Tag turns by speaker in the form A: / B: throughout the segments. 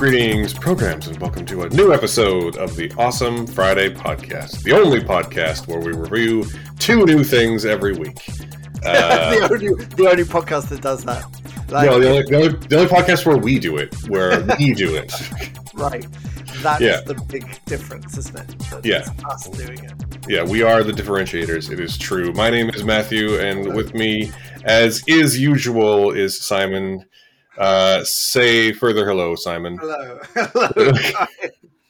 A: Greetings, programs, and welcome to a new episode of the Awesome Friday Podcast, the only podcast where we review two new things every week.
B: Uh, the, only, the only podcast that does that.
A: Like, no, the only, the, only, the only podcast where we do it, where we do it.
B: Right. That's yeah. the big difference, isn't it? That's
A: yeah.
B: us doing it.
A: Yeah, we are the differentiators. It is true. My name is Matthew, and with me, as is usual, is Simon. Uh, say further hello, Simon.
B: Hello. Hello.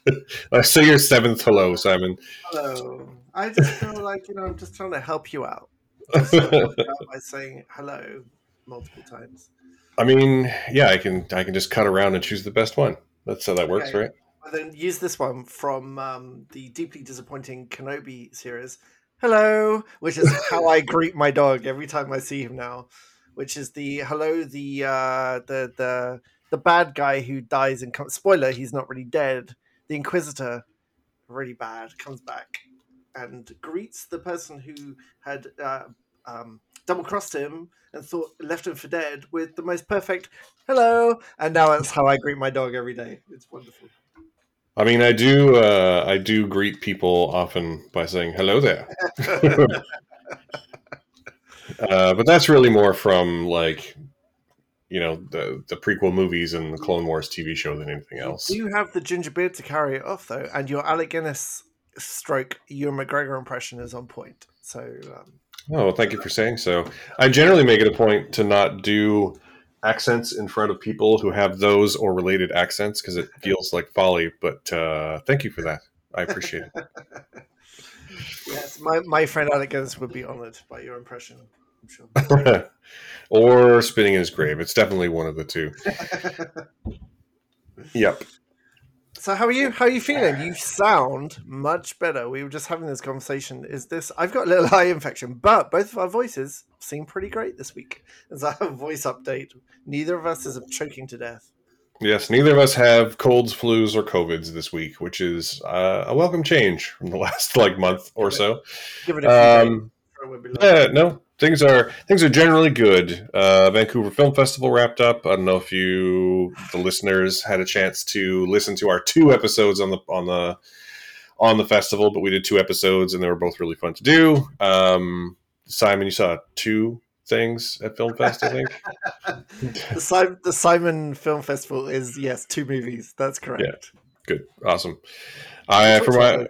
A: uh, say your seventh hello, Simon.
B: Hello. I just feel like, you know, I'm just trying to help you out. by saying hello multiple times.
A: I mean, yeah, I can I can just cut around and choose the best one. That's how that okay. works, right?
B: Well, then use this one from um, the deeply disappointing Kenobi series. Hello, which is how I greet my dog every time I see him now which is the hello the uh, the the the bad guy who dies and comes. Spoiler: he's not really dead. The Inquisitor, really bad, comes back and greets the person who had uh, um, double crossed him and thought left him for dead with the most perfect hello. And now that's how I greet my dog every day. It's wonderful.
A: I mean, I do. Uh, I do greet people often by saying hello there. Uh, but that's really more from like you know the the prequel movies and the Clone Wars TV show than anything else.
B: You have the ginger beard to carry it off though, and your Alec Guinness stroke your McGregor impression is on point. So. Um...
A: Oh, well, thank you for saying so. I generally make it a point to not do accents in front of people who have those or related accents because it feels like folly. But uh, thank you for that. I appreciate it.
B: yes, my, my friend Alec Guinness would be honored by your impression
A: sure. or spinning in his grave. It's definitely one of the two. yep.
B: So how are you? How are you feeling? You sound much better. We were just having this conversation. Is this? I've got a little eye infection, but both of our voices seem pretty great this week. As a voice update, neither of us is choking to death.
A: Yes, neither of us have colds, flus, or covids this week, which is uh, a welcome change from the last like month or so.
B: Give it a um,
A: yeah, no, things are things are generally good. Uh, Vancouver Film Festival wrapped up. I don't know if you, the listeners, had a chance to listen to our two episodes on the on the on the festival, but we did two episodes and they were both really fun to do. Um, Simon, you saw two things at Film Fest, I think.
B: the, Simon, the Simon Film Festival is yes, two movies. That's correct.
A: Yeah, good, awesome. I for my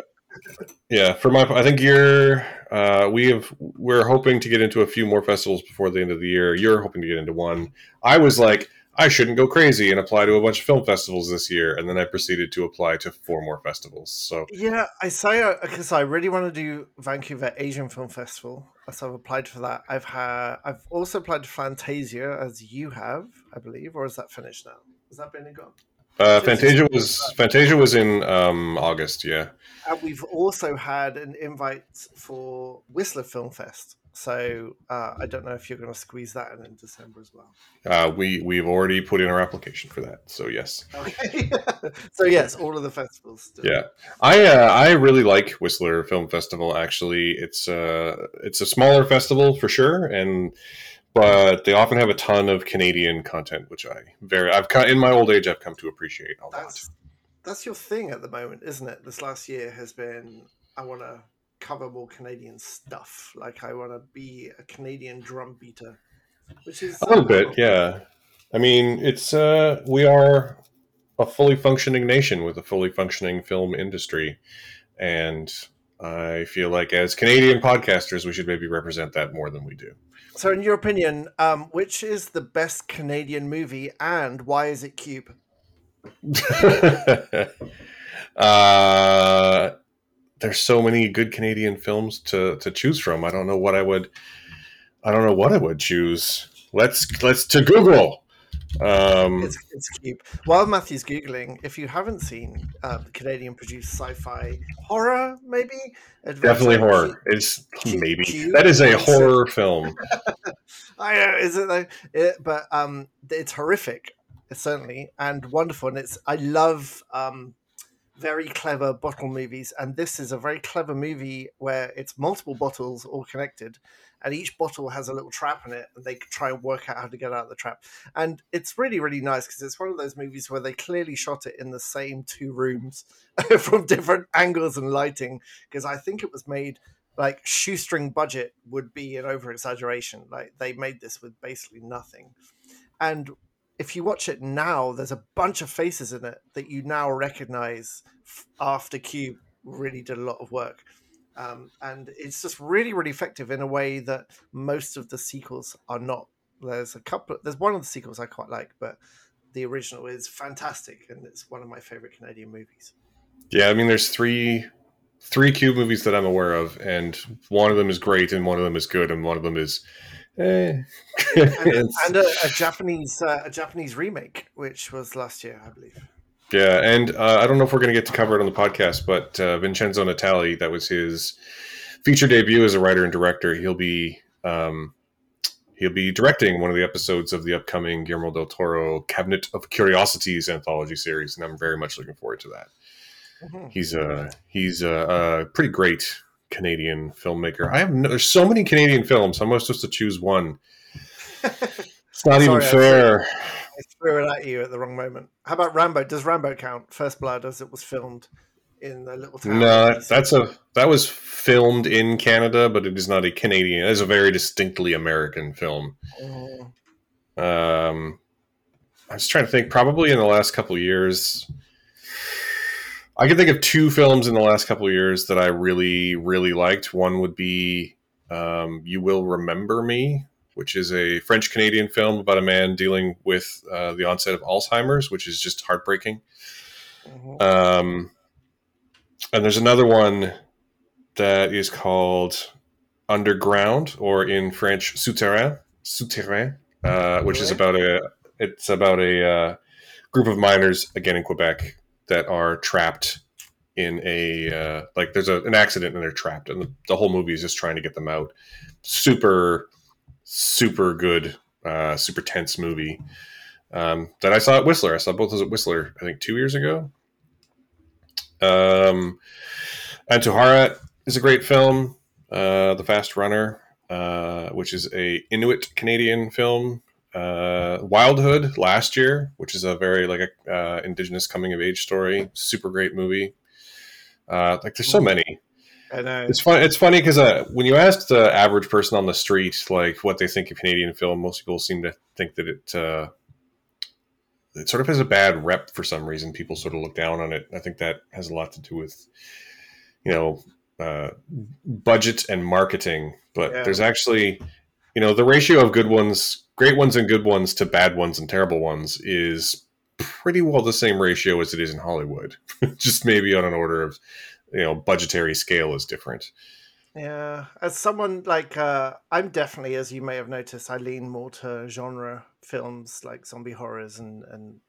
A: yeah, for my, I think you're. Uh, we have. We're hoping to get into a few more festivals before the end of the year. You're hoping to get into one. I was like, I shouldn't go crazy and apply to a bunch of film festivals this year, and then I proceeded to apply to four more festivals. So
B: yeah, I say because I really want to do Vancouver Asian Film Festival, so I've applied for that. I've had. I've also applied to Fantasia, as you have, I believe, or is that finished now? Has that been gone?
A: Uh, Fantasia was Fantasia was in um, August, yeah.
B: And we've also had an invite for Whistler Film Fest. So uh, I don't know if you're going to squeeze that in in December as well.
A: Uh, we we've already put in our application for that, so yes.
B: Okay. so yes, all of the festivals.
A: Still. Yeah, I uh, I really like Whistler Film Festival. Actually, it's uh it's a smaller festival for sure, and but they often have a ton of Canadian content, which I very I've in my old age I've come to appreciate a
B: that's, lot. That's your thing at the moment, isn't it? This last year has been I want to cover more Canadian stuff. Like I want to be a Canadian drum beater, which is
A: a little bit, yeah. I mean, it's uh, we are a fully functioning nation with a fully functioning film industry, and I feel like as Canadian podcasters, we should maybe represent that more than we do.
B: So, in your opinion, um, which is the best Canadian movie, and why is it Cube?
A: uh, there's so many good Canadian films to to choose from. I don't know what I would. I don't know what I would choose. Let's let's to Google. Um,
B: it's, it's Cube. While Matthew's googling, if you haven't seen uh, Canadian produced sci-fi horror, maybe
A: definitely horror. It's maybe Cube. that is a horror film.
B: I know, is it though? It, but um, it's horrific, certainly, and wonderful. And it's I love um, very clever bottle movies, and this is a very clever movie where it's multiple bottles all connected, and each bottle has a little trap in it, and they try and work out how to get out of the trap. And it's really, really nice because it's one of those movies where they clearly shot it in the same two rooms from different angles and lighting. Because I think it was made like shoestring budget would be an over exaggeration. Like they made this with basically nothing, and if you watch it now, there's a bunch of faces in it that you now recognize after Cube really did a lot of work. Um, and it's just really, really effective in a way that most of the sequels are not. There's a couple. There's one of the sequels I quite like, but the original is fantastic, and it's one of my favorite Canadian movies.
A: Yeah, I mean, there's three three Cube movies that I'm aware of, and one of them is great, and one of them is good, and one of them is
B: Eh. and, and a, a, Japanese uh, a Japanese remake, which was last year, I believe.
A: Yeah, and uh, I don't know if we're going to get to cover it on the podcast, but uh, Vincenzo Natali, that was his feature debut as a writer and director. He'll be um, he'll be directing one of the episodes of the upcoming Guillermo del Toro Cabinet of Curiosities anthology series, and I'm very much looking forward to that. Mm-hmm. He's a he's a, a pretty great Canadian filmmaker. I have no, there's so many Canadian films. How am I supposed to choose one? It's not Sorry, even fair.
B: Threw it at you at the wrong moment. How about Rambo? Does Rambo count? First Blood, as it was filmed in the little town.
A: No, that's a that was filmed in Canada, but it is not a Canadian. It is a very distinctly American film. Oh. Um, I was trying to think. Probably in the last couple years, I can think of two films in the last couple of years that I really, really liked. One would be um, "You Will Remember Me," which is a French Canadian film about a man dealing with uh, the onset of Alzheimer's, which is just heartbreaking. Mm-hmm. Um, and there's another one that is called Underground, or in French, Souterrain, Souterrain, uh, which is about a it's about a uh, group of miners again in Quebec that are trapped in a uh, like there's a, an accident and they're trapped and the, the, whole movie is just trying to get them out super super good uh, super tense movie um, that i saw at whistler i saw both those at whistler i think two years ago um, Atanarjuat is a great film uh, the fast runner uh, which is a inuit canadian film uh, Wildhood last year, which is a very like a uh, indigenous coming of age story. Super great movie. Uh, like there's so many. And it's fun. It's funny because uh, when you ask the average person on the street like what they think of Canadian film, most people seem to think that it uh, it sort of has a bad rep for some reason. People sort of look down on it. I think that has a lot to do with you know uh, budget and marketing. But yeah. there's actually you know the ratio of good ones great ones and good ones to bad ones and terrible ones is pretty well the same ratio as it is in Hollywood. Just maybe on an order of, you know, budgetary scale is different.
B: Yeah, as someone like uh, I'm definitely, as you may have noticed, I lean more to genre films like zombie horrors and and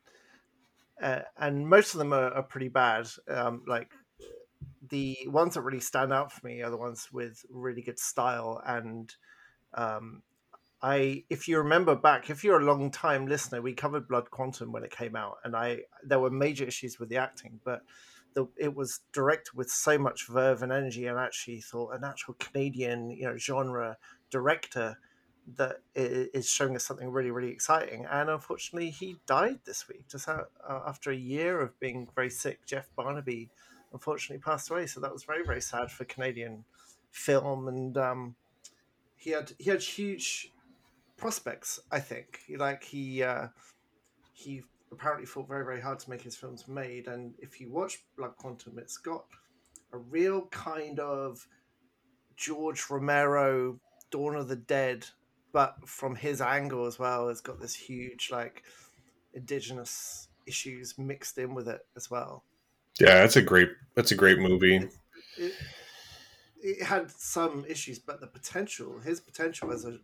B: uh, and most of them are, are pretty bad. Um, like the ones that really stand out for me are the ones with really good style and um, I, if you remember back, if you're a long time listener, we covered Blood Quantum when it came out, and I there were major issues with the acting, but the, it was directed with so much verve and energy, and actually thought an actual Canadian, you know, genre director that is showing us something really, really exciting. And unfortunately, he died this week, just uh, after a year of being very sick. Jeff Barnaby unfortunately passed away, so that was very, very sad for Canadian film and. Um, he had he had huge prospects. I think like he uh, he apparently fought very very hard to make his films made, and if you watch Blood Quantum, it's got a real kind of George Romero Dawn of the Dead, but from his angle as well. It's got this huge like indigenous issues mixed in with it as well.
A: Yeah, that's a great that's a great movie. It,
B: it, it had some issues, but the potential, his potential as a,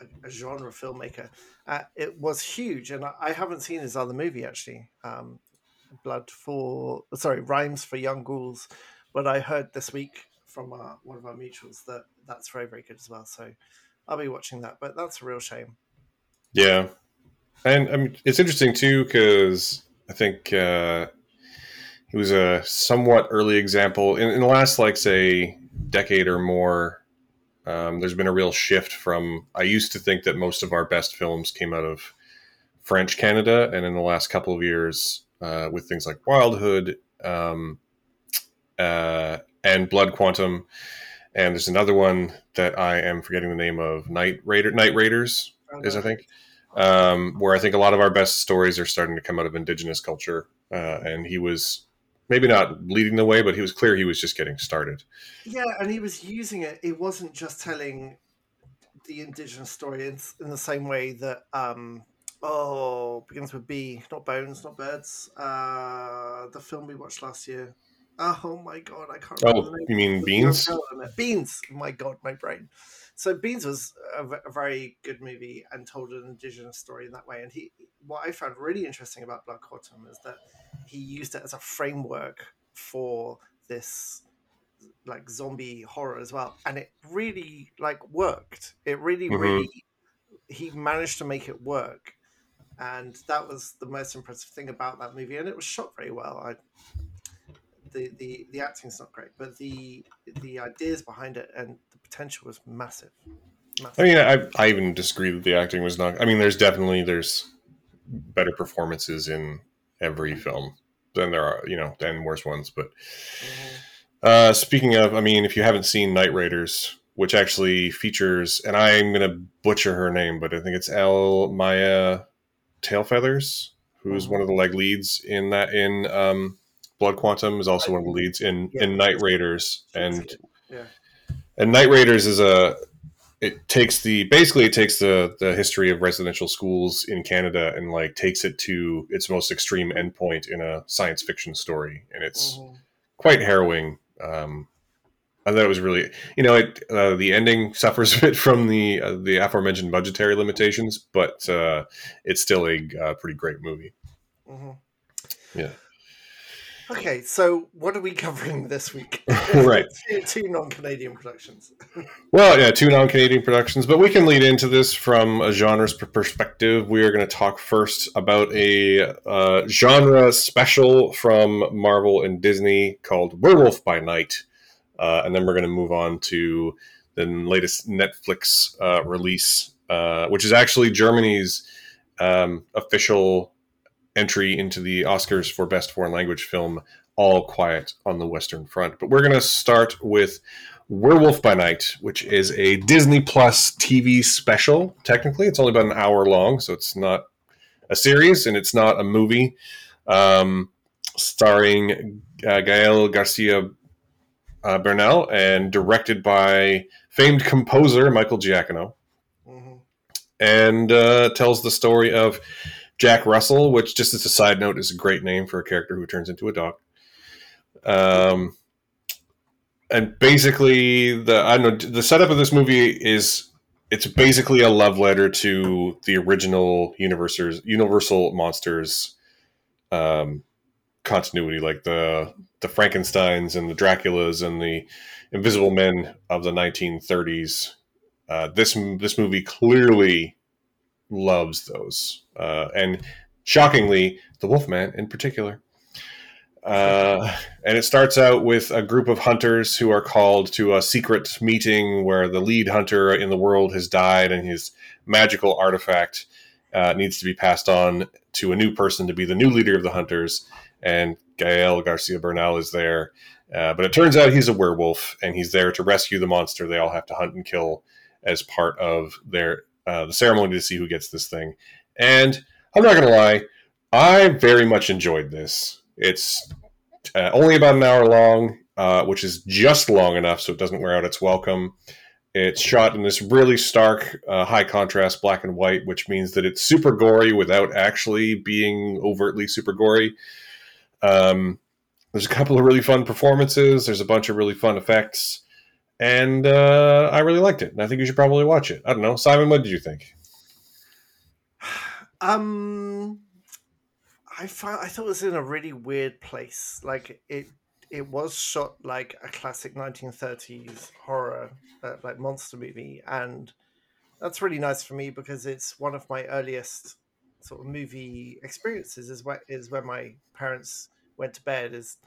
B: a, a genre filmmaker, uh, it was huge. And I, I, haven't seen his other movie actually, um, Blood for sorry, Rhymes for Young Ghouls, but I heard this week from uh, one of our mutuals that that's very very good as well. So I'll be watching that. But that's a real shame.
A: Yeah, and I mean it's interesting too because I think. Uh, he was a somewhat early example in, in the last like say decade or more. Um, there's been a real shift from. I used to think that most of our best films came out of French Canada, and in the last couple of years, uh, with things like Wildhood um, uh, and Blood Quantum, and there's another one that I am forgetting the name of. Night Raider, Night Raiders is I think, um, where I think a lot of our best stories are starting to come out of Indigenous culture, uh, and he was maybe not leading the way, but he was clear he was just getting started.
B: Yeah, and he was using it. It wasn't just telling the indigenous story in, in the same way that um oh begins with B, not bones, not birds. Uh the film we watched last year. Oh my god, I can't
A: remember. Oh, you mean Beans?
B: Beans. My god, my brain. So Beans was a, a, very good movie and told an indigenous story in that way. And he, what I found really interesting about Blood Quantum is that he used it as a framework for this like zombie horror as well, and it really like worked. It really, mm-hmm. really, he managed to make it work, and that was the most impressive thing about that movie. And it was shot very well. I the the the acting's not great, but the the ideas behind it and the potential was massive.
A: massive. I mean, I I even disagree that the acting was not. I mean, there's definitely there's better performances in every film Then there are, you know, than worse ones. But mm-hmm. uh, speaking of, I mean, if you haven't seen Night Raiders, which actually features, and I'm gonna butcher her name, but I think it's Elle-Máijá Tailfeathers, who's mm-hmm. one of the leg leads in that in um, Blood Quantum is also one of the leads in yeah. in Night Raiders, and yeah. and Night Raiders is a it takes the basically it takes the the history of residential schools in Canada and like takes it to its most extreme endpoint in a science fiction story, and it's mm-hmm. quite harrowing. Um, I thought it was really, you know, it uh, the ending suffers a bit from the uh, the aforementioned budgetary limitations, but uh, it's still a uh, pretty great movie. Mm-hmm. Yeah.
B: Okay, so what are we covering this week?
A: right.
B: two, two non-Canadian productions.
A: well, yeah, two non-Canadian productions, but we can lead into this from a genre's perspective. We are going to talk first about a uh, genre special from Marvel and Disney called Werewolf by Night, uh, and then we're going to move on to the latest Netflix uh, release, uh, which is actually Germany's um, official entry into the Oscars for Best Foreign Language Film, All Quiet on the Western Front. But we're going to start with Werewolf by Night, which is a Disney Plus TV special. Technically, it's only about an hour long, so it's not a series and it's not a movie. Um, starring uh, Gael Garcia uh, Bernal and directed by famed composer Michael Giacchino. Mm-hmm. And uh, tells the story of Jack Russell, which just as a side note is a great name for a character who turns into a dog. Um, and basically the I don't know the setup of this movie is it's basically a love letter to the original Universal Universal monsters um, continuity, like the the Frankenstein's and the Draculas and the Invisible Men of the 1930s. Uh, this this movie clearly loves those, uh, and shockingly, the Wolfman in particular. Uh, and it starts out with a group of hunters who are called to a secret meeting where the lead hunter in the world has died, and his magical artifact uh, needs to be passed on to a new person to be the new leader of the hunters. And Gael Garcia Bernal is there. Uh, but it turns out he's a werewolf and he's there to rescue the monster they all have to hunt and kill as part of their uh, the ceremony to see who gets this thing. And I'm not going to lie, I very much enjoyed this. It's uh, only about an hour long, uh, which is just long enough so it doesn't wear out its welcome. It's shot in this really stark, uh, high contrast black and white, which means that it's super gory without actually being overtly super gory. Um, there's a couple of really fun performances. There's a bunch of really fun effects and uh, I really liked it. And I think you should probably watch it. I don't know, Simon. What did you think?
B: Um, I found I thought it was in a really weird place. Like it, it was shot like a classic 1930s horror, uh, like monster movie, and that's really nice for me because it's one of my earliest sort of movie experiences. Is where is where my parents went to bed is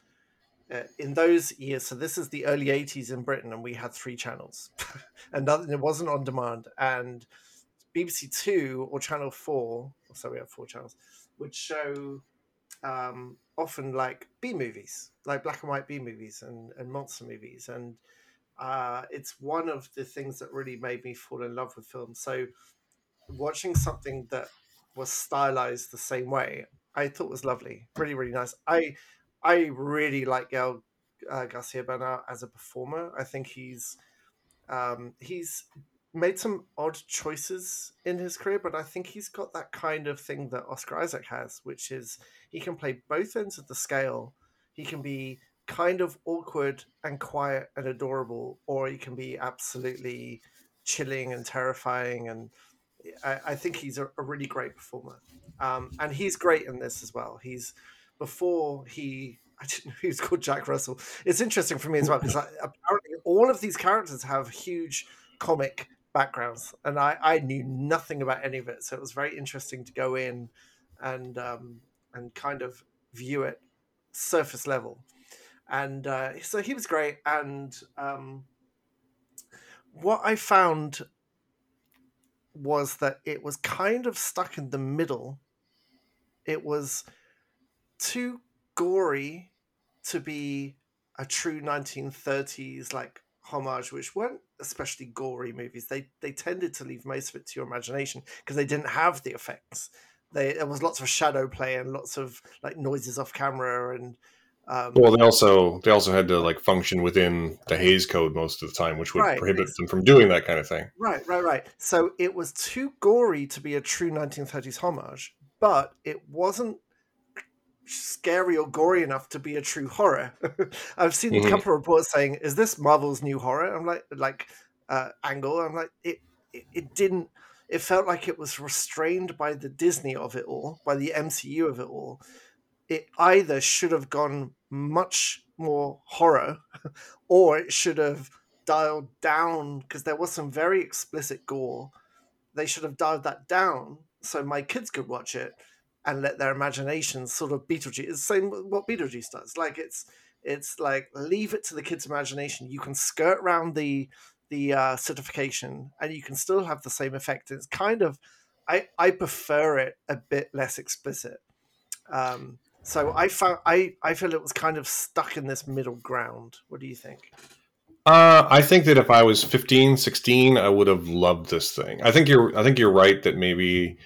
B: uh, in those years. So this is the early '80s in Britain, and we had three channels, and nothing, it wasn't on demand. And BBC Two or Channel Four, so we have four channels, would show um, often like B movies, like black and white B movies and, and monster movies. And uh, it's one of the things that really made me fall in love with film. So watching something that was stylized the same way, I thought was lovely, really, really nice. I I really like Gael uh, Garcia Bernal as a performer. I think he's um, he's made some odd choices in his career, but I think he's got that kind of thing that Oscar Isaac has, which is he can play both ends of the scale. He can be kind of awkward and quiet and adorable, or he can be absolutely chilling and terrifying. And I, I think he's a, a, really great performer. Um, and he's great in this as well. He's before he I didn't know he was called Jack Russell. It's interesting for me as well because apparently all of these characters have huge comic backgrounds, and I, I knew nothing about any of it. So it was very interesting to go in and um, and kind of view it surface level. And uh, so he was great. And um, what I found was that it was kind of stuck in the middle. It was too gory to be a true 1930s like homage, which weren't especially gory movies. They they tended to leave most of it to your imagination because they didn't have the effects. They there was lots of shadow play and lots of like noises off camera and.
A: Um, well, they also they also had to like function within the Hays Code most of the time, which would right, prohibit them from doing that kind of thing.
B: Right, right, right. So it was too gory to be a true 1930s homage, but it wasn't scary or gory enough to be a true horror. I've seen mm-hmm. a couple of reports saying, "Is this Marvel's new horror?" I'm like, like uh, angle. I'm like, it, it, it didn't. It felt like it was restrained by the Disney of it all, by the MCU of it all. It either should have gone much more horror, or it should have dialed down because there was some very explicit gore. They should have dialed that down so my kids could watch it and let their imaginations sort of Beetlejuice. It's the same what Beetlejuice does. Like it's it's like leave it to the kids' imagination. You can skirt around the the uh, certification, and you can still have the same effect. It's kind of I I prefer it a bit less explicit. Um, so I found I I feel it was kind of stuck in this middle ground. What do you think?
A: Uh, I think that if I was 15, 16, I would have loved this thing. I think you're I think you're right that maybe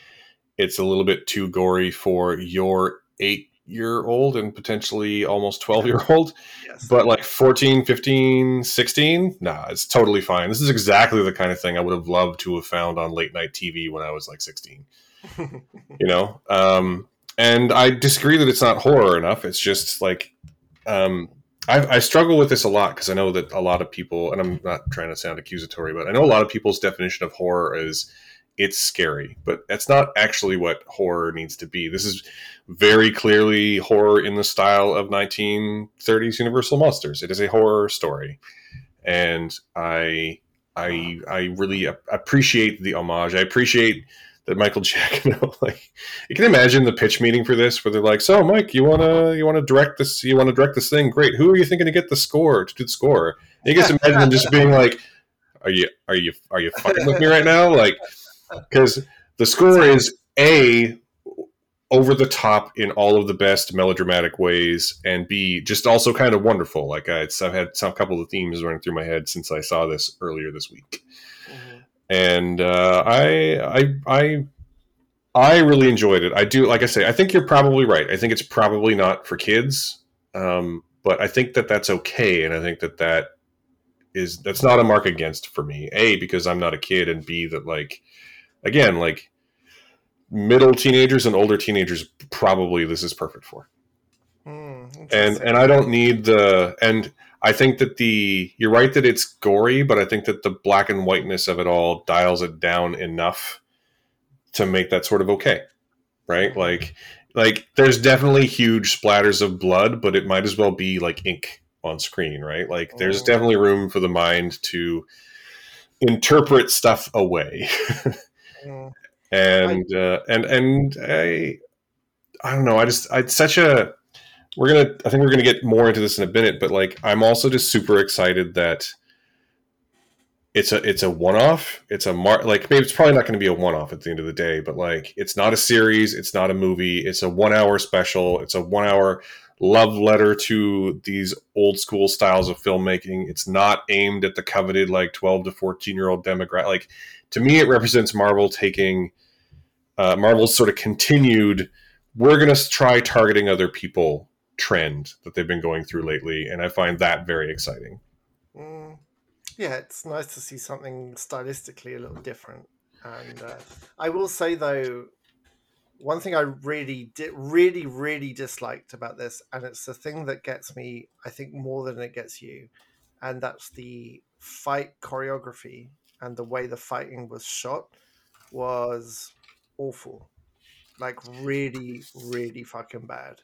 A: it's a little bit too gory for your eight year old and potentially almost 12 year old. Yes. but like 14 15 16 nah it's totally fine. This is exactly the kind of thing i would have loved to have found on late night tv when i was like 16 you know? Um, and i disagree that it's not horror enough. It's just like um, I, I, struggle with this a lot because i know that a lot of people and i'm not trying to sound accusatory but i know a lot of people's definition of horror is it's scary, but that's not actually what horror needs to be. This is very clearly horror in the style of 1930s Universal Monsters. It is a horror story, and I I I really appreciate the homage. I appreciate that Michael Giacchino like you can imagine the pitch meeting for this where they're like, "So, Mike, you wanna you wanna direct this? You wanna direct this thing? Great. Who are you thinking to get the score to do the score?" And you can imagine them just being like, "Are you are you are you fucking with me right now?" Like because the score is a over the top in all of the best melodramatic ways, and b just also kind of wonderful. Like I, I've had some couple of themes running through my head since I saw this earlier this week, mm-hmm. and uh, I I I. I really enjoyed it. I do, like I say, I think you're probably right. I think it's probably not for kids, um, but I think that that's okay, and I think that that is that's not a mark against for me. A because I'm not a kid, and B that like again, like middle teenagers and older teenagers, probably this is perfect for. Mm, and and I don't need the and I think that the you're right that it's gory, but I think that the black and whiteness of it all dials it down enough to make that sort of okay, right? Like like there's definitely huge splatters of blood, but it might as well be like ink on screen, right? Like there's oh. definitely room for the mind to interpret stuff away. And I, uh, and and I I don't know. I just it's such a we're gonna. I think we're gonna get more into this in a minute, but like, I'm also just super excited that it's a it's a one off. It's a mar- like maybe it's probably not going to be a one off at the end of the day, but like it's not a series. It's not a movie. It's a one hour special. It's a one hour love letter to these old school styles of filmmaking. It's not aimed at the coveted like 12 to 14 year old demographic. Like to me, it represents Marvel taking uh, Marvel's sort of continued. We're going to try targeting other people trend that they've been going through lately, and I find that very exciting.
B: Mm, yeah, it's nice to see something stylistically a little different. And uh, I will say though, one thing I really did, really, really disliked about this, and it's the thing that gets me, I think, more than it gets you, and that's the fight choreography and the way the fighting was shot was awful. Like, really, really fucking bad.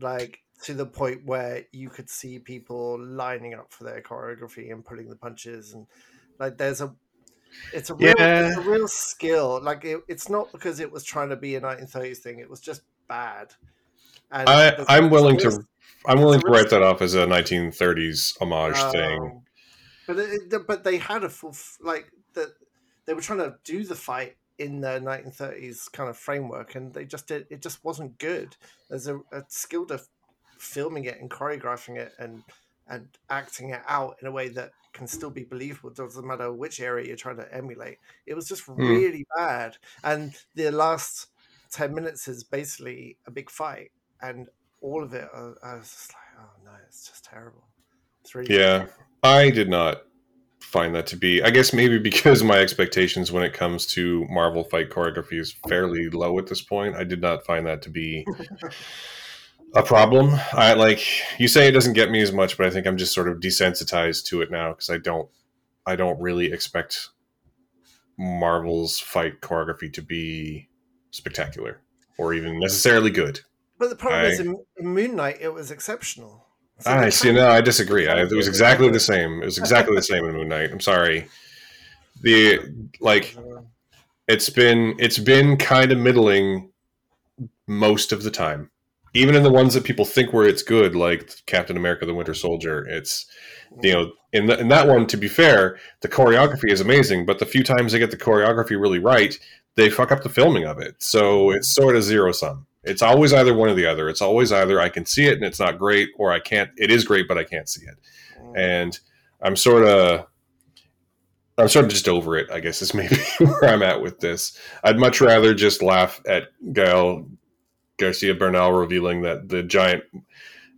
B: Like, to the point where you could see people lining up for their choreography and pulling the punches. And, like, there's a it's a real, yeah. it's a real skill. Like it, it's not because it was trying to be a 1930s thing. It was just bad.
A: And I, I'm willing to, I'm willing to write that off as a 1930s homage um, thing.
B: But it, but they had a full like that. They were trying to do the fight in the 1930s kind of framework, and they just did. It just wasn't good. There's a, a skill to filming it and choreographing it and and acting it out in a way that can still be believable. Doesn't matter which area you're trying to emulate. It was just mm. really bad. And the last 10 minutes is basically a big fight. And all of it, I, I was just like, oh no, it's just terrible.
A: It's really yeah. Bad. I did not find that to be, I guess maybe because my expectations when it comes to Marvel fight choreography is fairly low at this point. I did not find that to be. a problem. I like you say it doesn't get me as much, but I think I'm just sort of desensitized to it now because I don't I don't really expect Marvel's fight choreography to be spectacular or even necessarily good.
B: But the problem I, is in, in, Moon Knight it was exceptional.
A: So I see. No, I disagree. I, it was exactly the same. It was exactly the same in Moon Knight. I'm sorry. The like, it's been it's been kind of middling most of the time even in the ones that people think where it's good, like Captain America: The Winter Soldier, it's you know in the, in that one. To be fair, the choreography is amazing, but the few times they get the choreography really right, they fuck up the filming of it. So it's sort of zero sum. It's always either one or the other. It's always either I can see it and it's not great, or I can't. It is great, but I can't see it. Mm. And I'm sort of I'm sort of just over it, I guess, is maybe where I'm at with this. I'd much rather just laugh at Gael Garcia Bernal revealing that the giant,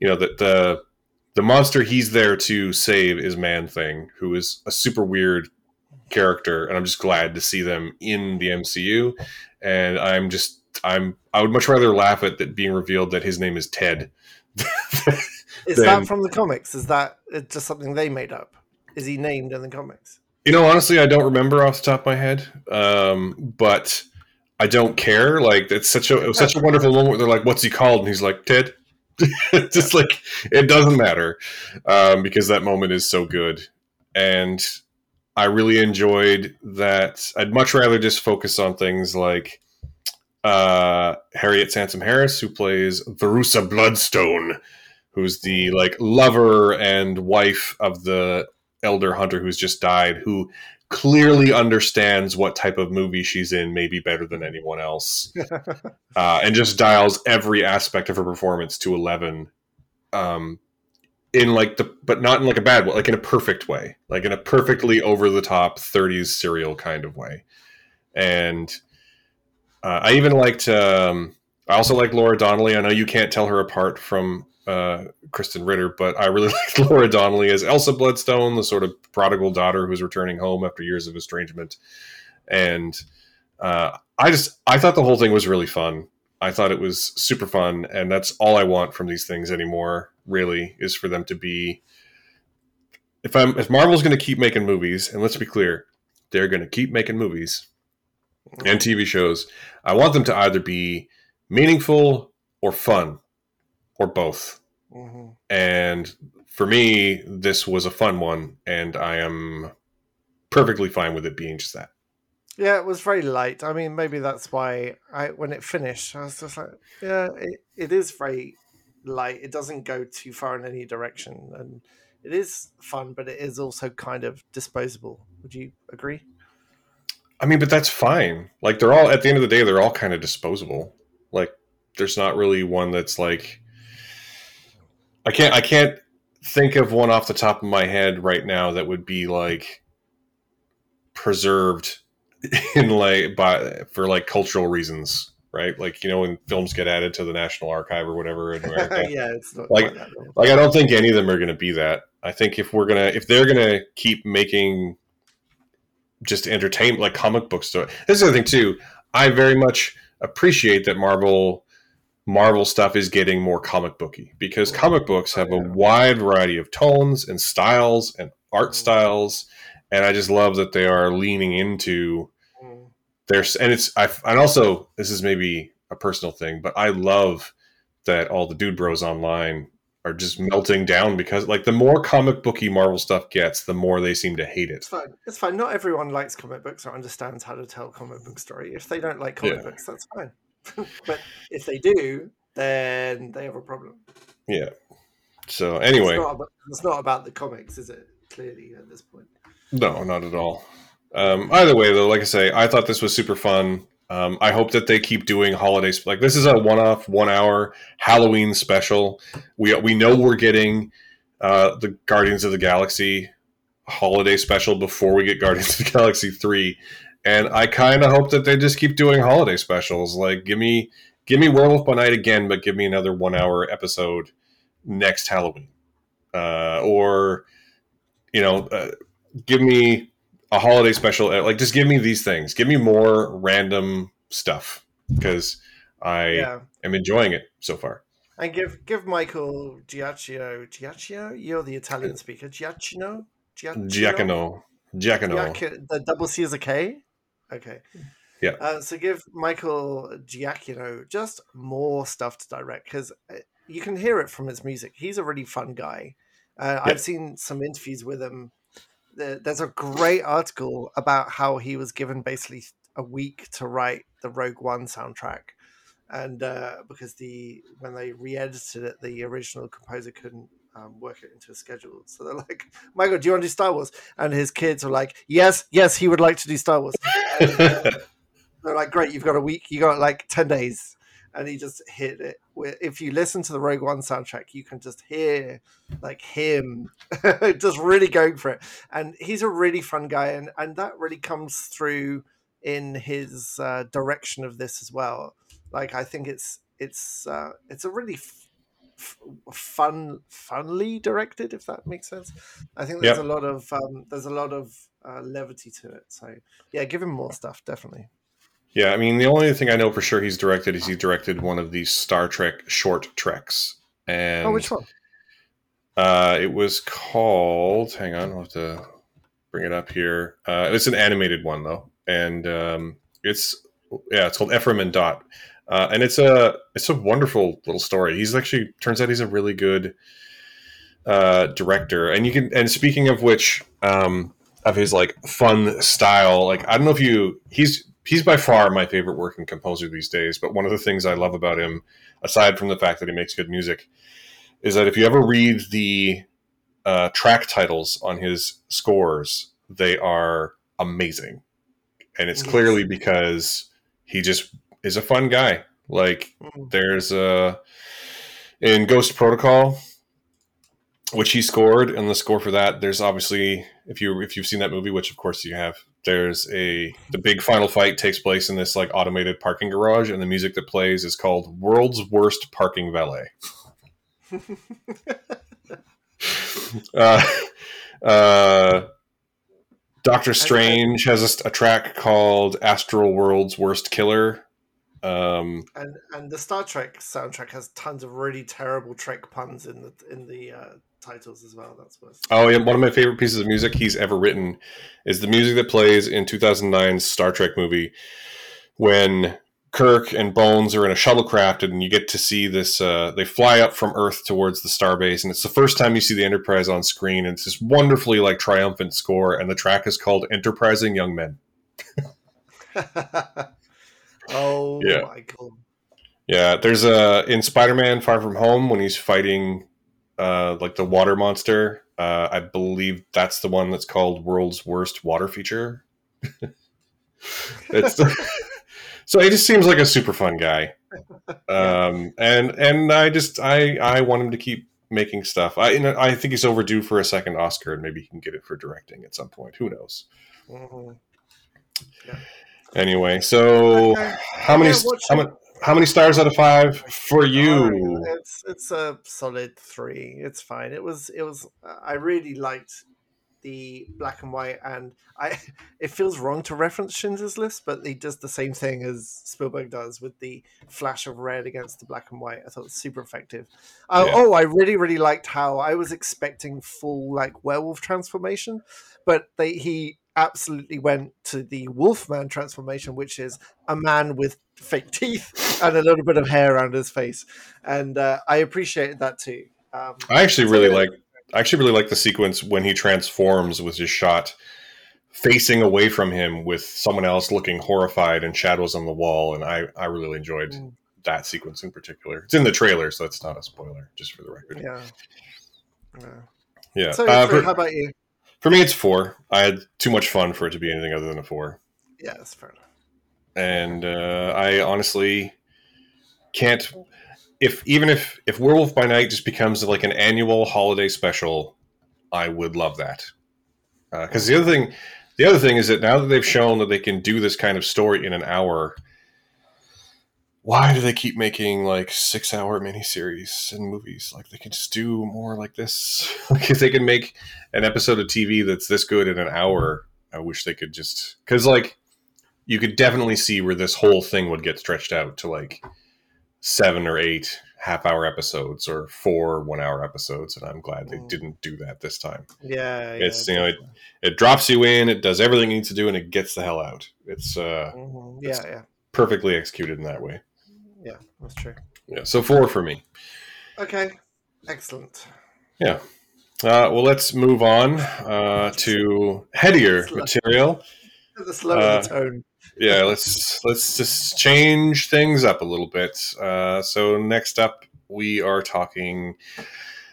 A: you know, that the the monster he's there to save is Man Thing, who is a super weird character, and I'm just glad to see them in the MCU. And I'm just I'm I would much rather laugh at that being revealed that his name is Ted.
B: is than, that from the comics? Is that just something they made up? Is he named in the comics?
A: You know, honestly, I don't remember off the top of my head. Um, but I don't care. Like it's such a it was such a wonderful moment they're like, "What's he called?" And he's like, "Ted." just like it doesn't matter um, because that moment is so good, and I really enjoyed that. I'd much rather just focus on things like uh, Harriet Sansom Harris, who plays Verussa Bloodstone, who's the like lover and wife of the elder hunter who's just died, who clearly understands what type of movie she's in maybe better than anyone else. Uh, and just dials every aspect of her performance to 11 um, in like the but not in like a bad way like in a perfect way like in a perfectly over the top 30s serial kind of way. And uh, i even liked um, i also like laura donnelly. I know you can't tell her apart from uh, Krysten Ritter, but I really liked Laura Donnelly as Elsa Bloodstone, the sort of prodigal daughter who's returning home after years of estrangement. And uh, I just I thought the whole thing was really fun. I thought it was super fun, and that's all I want from these things anymore. Really, is for them to be. If I'm if Marvel's going to keep making movies, and let's be clear, they're going to keep making movies and TV shows. I want them to either be meaningful or fun or both. Mm-hmm. And for me, this was a fun one, and I am perfectly fine with it being just that.
B: Yeah, it was very light. I mean, maybe that's why I, when it finished, I was just like, yeah, it, it is very light. it doesn't go too far in any direction, and it is fun, but it is also kind of disposable. Would you agree?
A: I mean, but that's fine. Like they're all at the end of the day, they're all kind of disposable. Like there's not really one that's like I can't I can't think of one off the top of my head right now that would be like preserved in like by for like cultural reasons right? Like you know when films get added to the national archive or whatever
B: yeah, it's
A: Like-
B: quite that long.
A: like i don't think any of them are going to be that. I think if we're gonna if they're gonna keep making just entertainment like comic book story this is the thing too. I very much appreciate that marvel marvel stuff is getting more comic booky because comic books have a wide variety of tones and styles and art
B: Mm.
A: styles and i just love that they are leaning into
B: Mm.
A: there's and it's I and also this is maybe a personal thing, but I love that all the dude bros online are just melting down because like the more comic booky Marvel stuff gets, the more they seem to hate it.
B: It's fine. It's fine. Not everyone likes comic books or understands how to tell comic book story. If they don't like comic
A: Yeah.
B: books, that's fine. but if they do, then they have a problem.
A: Yeah. So anyway,
B: it's not, about, it's not about the comics, is it? Clearly, at this point.
A: no, not at all. Um, either way, though, like I say, I thought this was super fun. Um, I hope that they keep doing holidays. Like this is a one-off, one-hour Halloween special. We we know we're getting uh, the Guardians of the Galaxy holiday special before we get Guardians of the Galaxy three, and I kind of hope that they just keep doing holiday specials. Like give me give me Werewolf by Night again, but give me another one-hour episode next Halloween, uh, or you know, uh, give me a holiday special. uh, Like just give me these things. Give me more random stuff because I
B: Yeah.
A: am enjoying it so far.
B: And give give Michael Giacchino Giacchino, you're the Italian speaker. Giacchino?
A: Giacono, Giacono.
B: Giac- the double C is a K? Okay.
A: Yeah.
B: Uh, so give Michael Giacchino just more stuff to direct because you can hear it from his music. He's a really fun guy. Uh,
A: Yeah.
B: I've seen some interviews with him. There's a great article about how he was given basically a week to write the Rogue One soundtrack, and uh, because the when they re-edited it, the original composer couldn't um, work it into a schedule. So they're like, "Michael, do you want to do Star Wars?" And his kids are like, "Yes, yes, he would like to do Star Wars." They're like, "Great, you've got a week. You got like ten days." And he just hit it. If you listen to the Rogue One soundtrack, you can just hear like him just really going for it. And he's a really fun guy, and and that really comes through in his uh, direction of this as well. Like I think it's it's uh, it's a really f- f- fun funly directed, if that makes sense. I think there's
A: Yep.
B: a lot of um, there's a lot of uh, levity to it. So yeah, give him more stuff definitely.
A: Yeah, I mean, the only thing I know for sure he's directed is he directed one of these Star Trek short treks, and
B: oh, which one?
A: Uh, it was called. Hang on, I'll have to bring it up here. Uh, it's an animated one though, and um, it's yeah, it's called Ephraim and Dot, uh, and it's a it's a wonderful little story. He's actually turns out he's a really good uh, director, and you can. And speaking of which, um, of his like fun style, like I don't know if you he's he's by far my favorite working composer these days. But one of the things I love about him, aside from the fact that he makes good music, is that if you ever read the uh, track titles on his scores, they are amazing, and it's
B: Yes.
A: clearly because he just is a fun guy. Like
B: Mm.
A: there's a in Ghost Protocol, which he scored, and the score for that. There's obviously if you if you've seen that movie, which of course you have. There's a the big final fight takes place in this like automated parking garage, and the music that plays is called "World's Worst Parking Valet." uh, uh, Doctor Strange has a, a track called "Astral World's Worst Killer." Um,
B: and and the Star Trek soundtrack has tons of really terrible Trek puns in the in the uh, titles as well. That's worth.
A: oh, yeah, one of my favorite pieces of music he's ever written is the music that plays in 2009's Star Trek movie when Kirk and Bones are in a shuttlecraft, and you get to see this. Uh, they fly up from Earth towards the starbase, and it's the first time you see the Enterprise on screen. And it's this wonderfully like triumphant score, and the track is called "Enterprising Young Men."
B: oh,
A: Yeah.
B: Michael.
A: Yeah, there's a in Spider-Man: Far From Home when he's fighting uh, like the water monster. Uh, I believe that's the one that's called World's Worst Water Feature. it's so he just seems like a super fun guy, um, and and I just I I want him to keep making stuff. I you know, I think he's overdue for a second Oscar, and maybe he can get it for directing at some point. Who knows?
B: Mhm.
A: Anyway, so
B: Okay.
A: how many
B: Yeah,
A: how many how many stars out of five for you?
B: It's it's a solid three. It's fine. It was it was. Uh, I really liked the black and white, and I. It feels wrong to reference Schindler's List, but he does the same thing as Spielberg does with the flash of red against the black and white. I thought it was super effective. Oh,
A: Yeah.
B: oh, I really really liked how I was expecting full like werewolf transformation, but they he absolutely went to the wolfman transformation, which is a man with fake teeth and a little bit of hair around his face, and uh, I appreciated that too. Um,
A: I actually really like I actually really like the sequence when he transforms with his shot facing away from him with someone else looking horrified and shadows on the wall and I I really enjoyed
B: Mm,
A: that sequence in particular. It's in the trailer so it's not a spoiler just for the record.
B: yeah. yeah.
A: Yeah.
B: So,
A: Uh, for,
B: how about you?
A: For me it's 4. I had too much fun for it to be anything other than a 4.
B: Yeah, that's fair enough.
A: and uh, I honestly can't. If even if if Werewolf by Night just becomes like an annual holiday special, I would love that. Because the other thing, the other thing is that now that they've shown that they can do this kind of story in an hour, why do they keep making like six hour miniseries and movies? Like they can just do more like this. like if they can make an episode of TV that's this good in an hour, I wish they could just because like you could definitely see where this whole thing would get stretched out to like seven or eight half hour episodes or four one hour episodes and i'm glad they
B: Mm.
A: didn't do that this time
B: Yeah, yeah.
A: It's, you know, it- it drops you in it does everything it needs to do and it gets the hell out it's uh
B: Mhm.
A: it's-
B: yeah, yeah,
A: perfectly executed in that way
B: yeah. That's true.
A: yeah so four for me
B: Okay, excellent. Yeah.
A: Uh well let's move on uh to headier
B: Slow.
A: material
B: The slow
A: Uh,
B: the tone.
A: yeah let's let's just change things up a little bit uh, so next up we are talking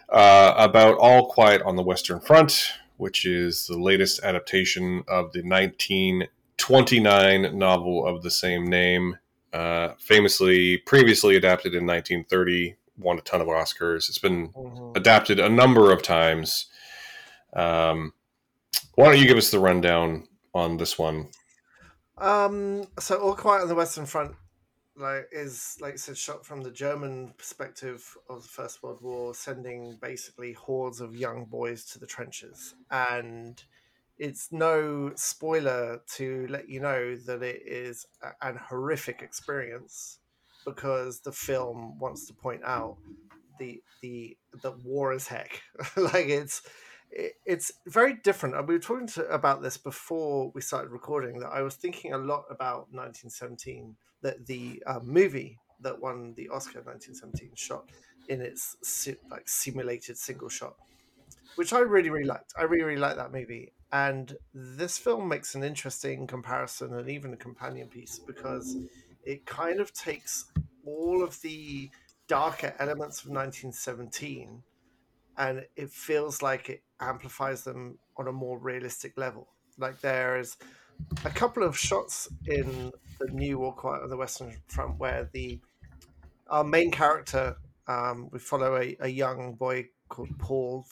A: uh, about all quiet on the western front which is the latest adaptation of the 1929 novel of the same name uh, famously previously adapted in 1930 won a ton of oscars. It's been
B: Mhm.
A: adapted a number of times. Um, why don't you give us the rundown on this one?
B: Um, so all quiet on the Western Front, like is like I said, shot from the German perspective of the First World War, sending basically hordes of young boys to the trenches, and it's no spoiler to let you know that it is a- an horrific experience because the film wants to point out the the the war is heck like it's it, it's very different. And we were talking to, about this before we started recording. That I was thinking a lot about 1917, that the uh, movie that won the Oscar 1917 shot in its like simulated single shot, which I really really liked. I really really liked that movie. And this film makes an interesting comparison and even a companion piece because it kind of takes all of the darker elements of 1917 and it feels like it amplifies them on a more realistic level. Like there is a couple of shots in the new All Quiet on the Western Front where the our main character um, we follow a, a young boy called Paul,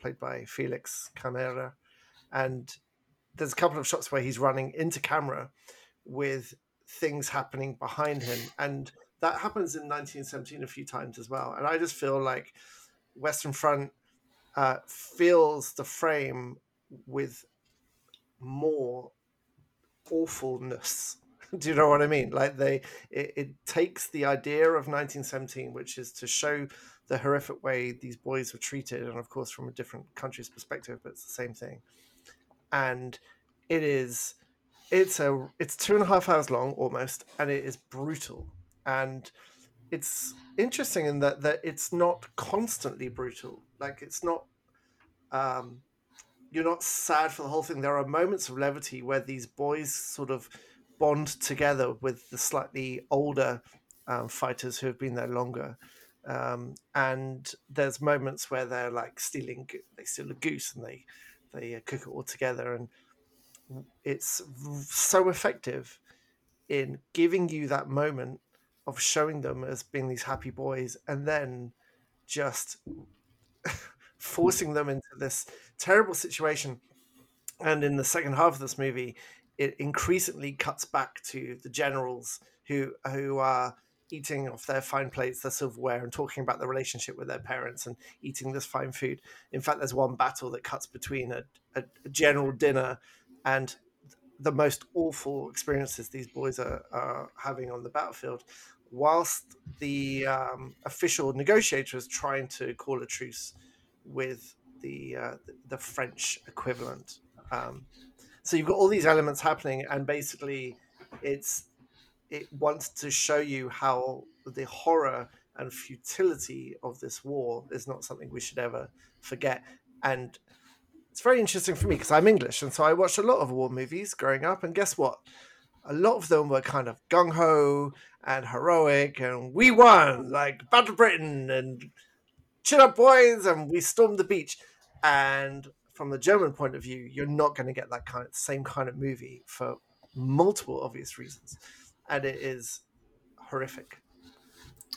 B: played by Felix Kammerer, and there's a couple of shots where he's running into camera with things happening behind him, and that happens in 1917 a few times as well. And I just feel like Western Front uh, fills the frame with more awfulness. Do you know what I mean? Like they, it, it takes the idea of 1917, which is to show the horrific way these boys were treated, and of course from a different country's perspective, but it's the same thing. And it is, it's a, it's two and a half hours long almost, and it is brutal. And it's interesting in that that it's not constantly brutal. Like it's not um you're not sad for the whole thing. There are moments of levity where these boys sort of bond together with the slightly older um, fighters who have been there longer. Um, and there's moments where they're like stealing, they steal a goose and they they uh, cook it all together, and it's so effective in giving you that moment of showing them as being these happy boys, and then just forcing them into this terrible situation. And in the second half of this movie, it increasingly cuts back to the generals who who are eating off their fine plates, their silverware, and talking about the relationship with their parents and eating this fine food. In fact, there's one battle that cuts between a, a, general dinner and the most awful experiences these boys are, are having on the battlefield, whilst the um, official negotiator is trying to call a truce with the uh, the French equivalent. Um, so you've got all these elements happening, and basically, it's it wants to show you how the horror and futility of this war is not something we should ever forget. And it's very interesting for me because I'm English, and so I watched a lot of war movies growing up. And guess what? A lot of them were kind of gung ho and heroic, and we won, like Battle Britain, and chin up, boys, and we stormed the beach. And from the German point of view, you're not going to get that kind of same kind of movie for multiple obvious reasons and it is horrific.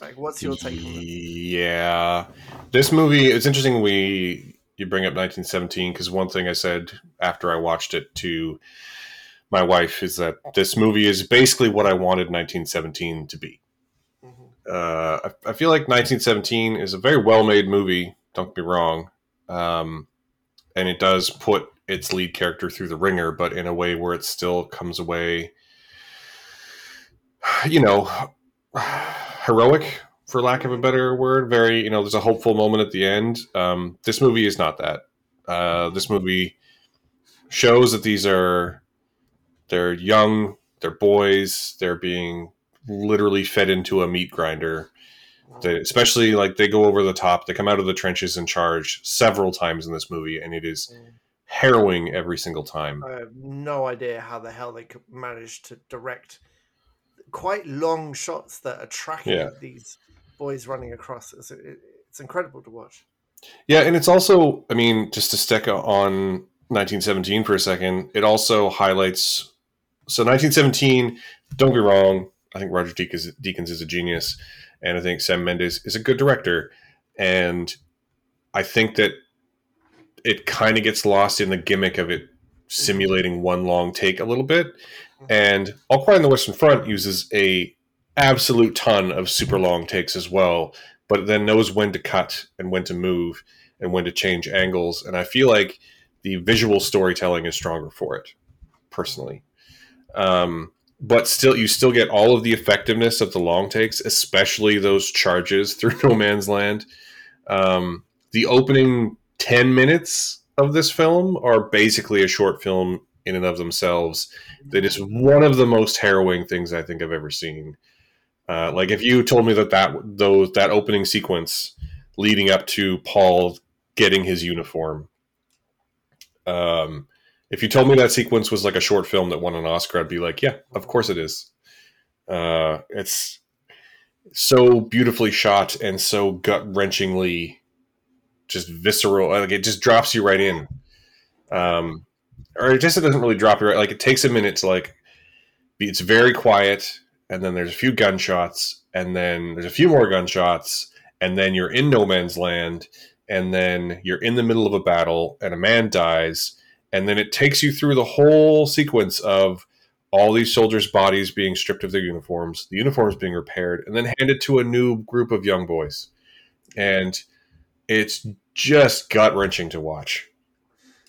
B: Like, what's your take?
A: Yeah, this movie. It's interesting. We you bring up 1917 because one thing I said after I watched it to my wife is that this movie is basically what I wanted 1917 to be. Mm-hmm. Uh, I, I, feel like 1917 is a very well made movie. Don't get me wrong, um, and it does put its lead character through the ringer, but in a way where it still comes away you know, heroic for lack of a better word. Very, you know, there's a hopeful moment at the end. Um, this movie is not that. Uh, this movie shows that these are they're young, they're boys, they're being literally fed into a meat grinder. They, especially like they go over the top. They come out of the trenches and charge several times in this movie, and it is harrowing every single time.
B: I have no idea how the hell they could manage to direct quite long shots that are tracking yeah. these boys running across. It's, it's incredible to watch.
A: Yeah, and it's also, I mean, just to stick on 1917 for a second, it also highlights. So 1917, don't be wrong. I think Roger Deakins, Deakins is a genius, and I think Sam Mendes is a good director. And I think that it kind of gets lost in the gimmick of it simulating one long take a little bit. And All Quiet on the Western Front uses a absolute ton of super long takes as well, but then knows when to cut and when to move and when to change angles. And I feel like the visual storytelling is stronger for it, personally. Um, but still, you still get all of the effectiveness of the long takes, especially those charges through No Man's Land. Um, the opening 10 minutes of this film are basically a short film in and of themselves. That is one of the most harrowing things I think I've ever seen. Uh, like if you told me that that those that opening sequence leading up to Paul getting his uniform, um, if you told me that sequence was like a short film that won an Oscar, I'd be like, yeah, of course it is. Uh, it's so beautifully shot and so gut wrenchingly just visceral. Like it just drops you right in. Um, or it just it doesn't really drop you right. Like it takes a minute to like. Be, it's very quiet, and then there's a few gunshots, and then there's a few more gunshots, and then you're in no man's land, and then you're in the middle of a battle, and a man dies, and then it takes you through the whole sequence of all these soldiers' bodies being stripped of their uniforms, the uniforms being repaired, and then handed to a new group of young boys. And it's just gut wrenching to watch.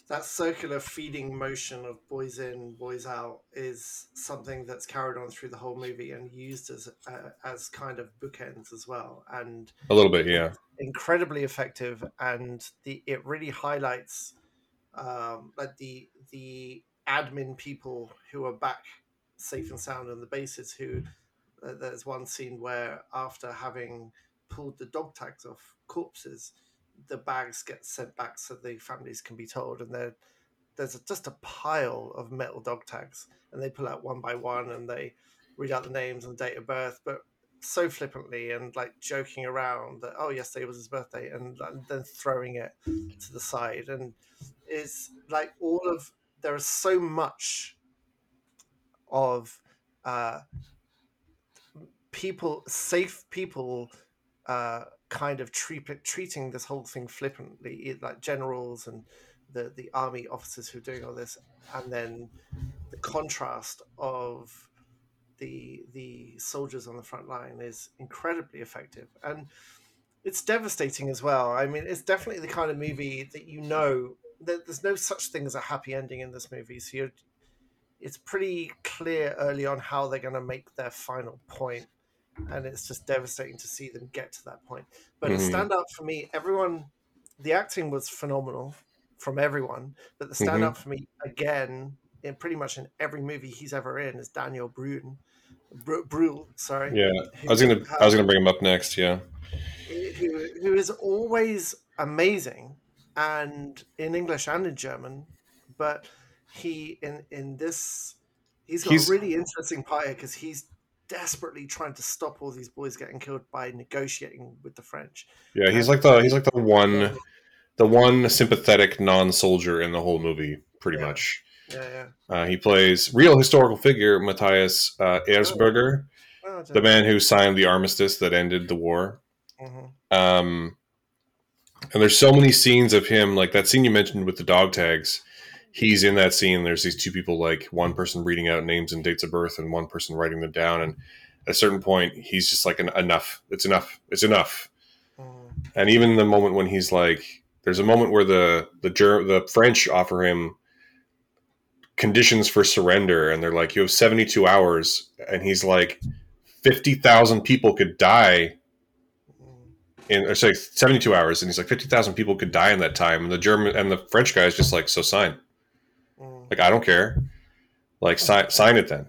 B: That circular feeding motion of boys in, boys out is something that's carried on through the whole movie and used as uh, as kind of bookends as well, and
A: a little bit, yeah,
B: incredibly effective. And the it really highlights um, like the the admin people who are back safe and sound on the bases. Who uh, there's one scene where after having pulled the dog tags off corpses, the bags get sent back so the families can be told, and there there's just a pile of metal dog tags, and they pull out one by one and they read out the names and date of birth. But so flippantly and like joking around that oh yesterday was his birthday and, and then throwing it to the side and is like all of there is so much of uh, people safe people uh, kind of treat, treating this whole thing flippantly like generals and the the army officers who are doing all this and then the contrast of the the soldiers on the front line is incredibly effective. And it's devastating as well. I mean it's definitely the kind of movie that you know that there's no such thing as a happy ending in this movie. So it's pretty clear early on how they're going to make their final point and it's just devastating to see them get to that point but mm-hmm. a standout for me everyone the acting was phenomenal from everyone but the standout mm-hmm. for me again in pretty much in every movie he's ever in is Daniel Brühl. Brühl, sorry.
A: Yeah, I was gonna I was gonna bring him up next. Yeah,
B: who, who is always amazing, and in English and in German, but he in in this he's got he's, a really interesting part because he's desperately trying to stop all these boys getting killed by negotiating with the French.
A: Yeah, he's like the he's like the one the one sympathetic non-soldier in the whole movie, pretty yeah. much.
B: Yeah, yeah.
A: Uh, he plays real historical figure Matthias uh, Erzberger, oh. Oh, the man who signed the armistice that ended the war. Mm-hmm. Um, and there's so many scenes of him, like that scene you mentioned with the dog tags. He's in that scene. There's these two people, like one person reading out names and dates of birth, and one person writing them down. And at a certain point, he's just like, "Enough! It's enough! It's enough!" Mm. And even the moment when he's like, there's a moment where the the the French offer him conditions for surrender and they're like you have 72 hours and he's like 50,000 people could die in or say 72 hours and he's like 50,000 people could die in that time and the German and the French guy is just like so sign mm. Like I don't care like sign sign it then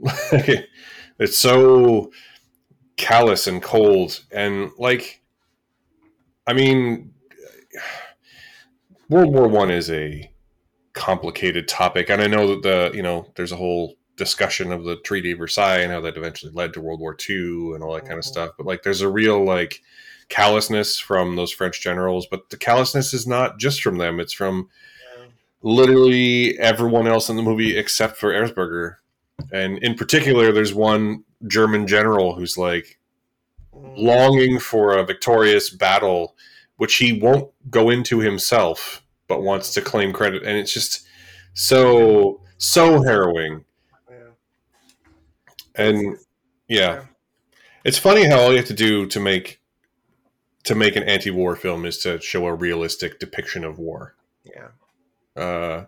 A: it's so callous and cold and like I mean World War 1 is a complicated topic, and I know that the you know there's a whole discussion of the Treaty of Versailles and how that eventually led to World War II and all that kind of mm-hmm. stuff. But like, there's a real like callousness from those French generals, but the callousness is not just from them; it's from literally everyone else in the movie except for Erzberger. And in particular, there's one German general who's like longing for a victorious battle, which he won't go into himself but wants to claim credit, and it's just so so harrowing. Yeah. And yeah. yeah, it's funny how all you have to do to make to make an anti-war film is to show a realistic depiction of war.
B: Yeah.
A: Because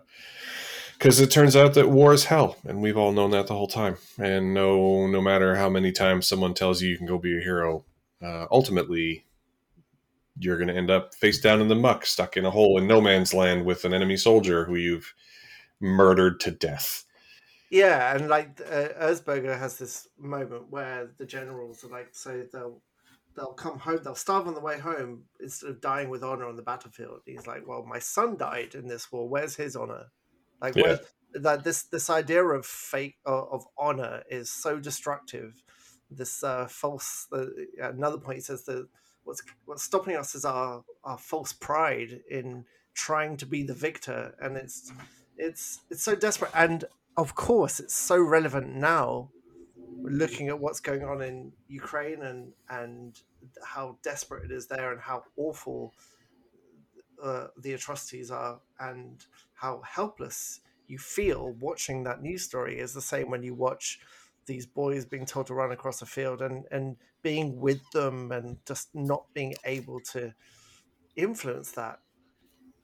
A: uh, it turns out that war is hell, and we've all known that the whole time. And no, no matter how many times someone tells you you can go be a hero, uh, ultimately you're going to end up face down in the muck, stuck in a hole in no man's land with an enemy soldier who you've murdered to death.
B: Yeah, and like uh, Erzberger has this moment where the generals are like, so they'll they'll come home, they'll starve on the way home instead of dying with honor on the battlefield. He's like, well, my son died in this war. Where's his honor? Like, yeah. that this this idea of fake of, of honor is so destructive. This uh, false. Uh, another point he says that what's what's stopping us is our our false pride in trying to be the victor and it's it's it's so desperate and of course it's so relevant now looking at what's going on in Ukraine and and how desperate it is there and how awful uh, the atrocities are and how helpless you feel watching that news story is the same when you watch these boys being told to run across a field and and being with them and just not being able to influence that.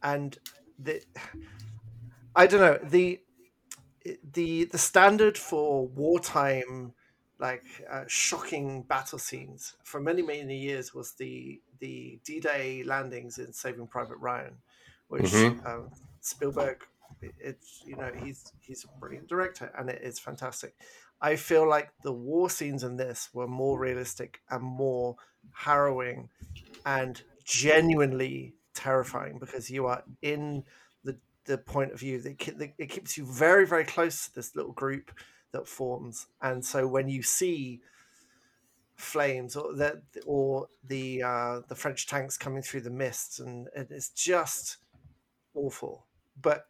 B: And the i don't know the the the standard for wartime like uh, shocking battle scenes. For many many years was the the d-day landings in saving private ryan which mm-hmm. um, spielberg it's you know he's he's a brilliant director and it is fantastic. I feel like the war scenes in this were more realistic and more harrowing and genuinely terrifying because you are in the the point of view. That it keeps you very very close to this little group that forms and so when you see flames or the or the uh, the French tanks coming through the mist, and, and it's just awful. But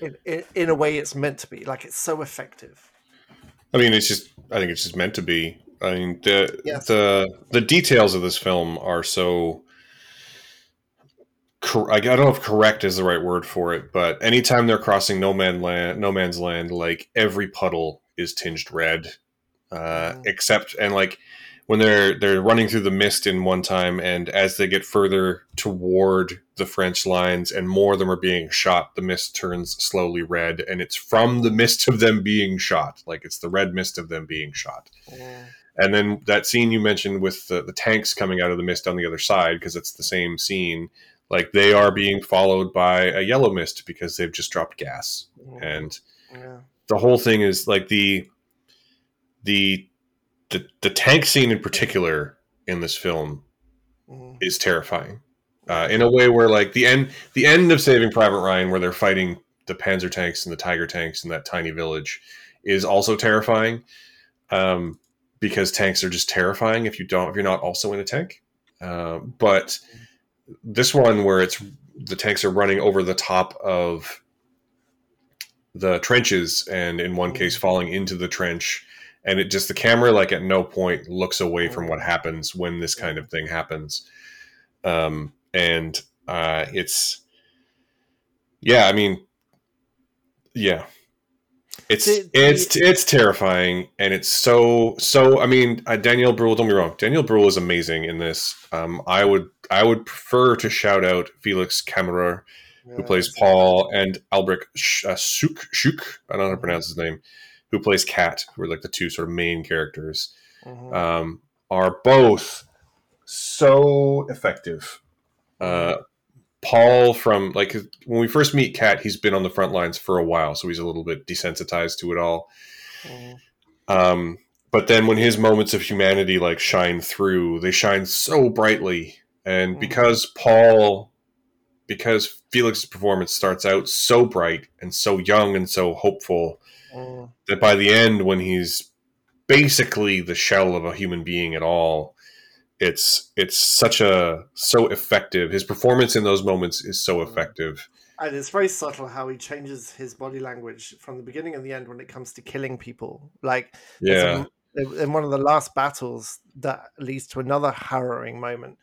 B: in, in, in a way, it's meant to be. Like it's so effective.
A: I mean, it's just. I think it's just meant to be. I mean, the
B: Yes.
A: the the details of this film are so. cor- I don't know if "correct" is the right word for it, but anytime they're crossing no man land, no man's land, like every puddle is tinged red, uh, except and like when they're they're running through the mist in one time, and as they get further toward the French lines, and more of them are being shot, the mist turns slowly red, and it's from the mist of them being shot, like it's the red mist of them being shot.
B: Mm.
A: And then that scene you mentioned with the, the tanks coming out of the mist on the other side, because it's the same scene. Like they are being followed by a yellow mist because they've just dropped gas,
B: Mm.
A: and
B: yeah.
A: The whole thing is like the the the, the tank scene in particular in this film
B: Mm.
A: is terrifying uh, in a way where like the end the end of Saving Private Ryan where they're fighting the Panzer tanks and the Tiger tanks in that tiny village is also terrifying um, because tanks are just terrifying if you don't if you're not also in a tank. Uh, but this one where it's the tanks are running over the top of the trenches and in one case falling into the trench. And it just the camera like at no point looks away from what happens when this kind of thing happens. Um and uh it's yeah i mean yeah. It's
B: The- the-
A: it's it's terrifying and it's so so i mean uh, daniel brühl don't be wrong daniel brühl is amazing in this. Um i would i would prefer to shout out felix kammerer who plays Paul, and Albrecht Sch- uh, Suk, Schuck, I don't know how to pronounce his name, who plays Kat, who are like the two sort of main characters,
B: Mhm.
A: um, are both so effective. Uh, Paul, from like when we first meet Kat, he's been on the front lines for a while, so he's a little bit desensitized to it all.
B: Mhm.
A: Um, but then when his moments of humanity like shine through, they shine so brightly. And
B: Mhm.
A: because Paul, because Felix's performance starts out so bright and so young and so hopeful,
B: Mm.
A: that by the end, when he's basically the shell of a human being at all, it's it's such a so effective. His performance in those moments is so effective.
B: And it's very subtle how he changes his body language from the beginning and the end when it comes to killing people. Like
A: Yeah,
B: in one of the last battles that leads to another harrowing moment.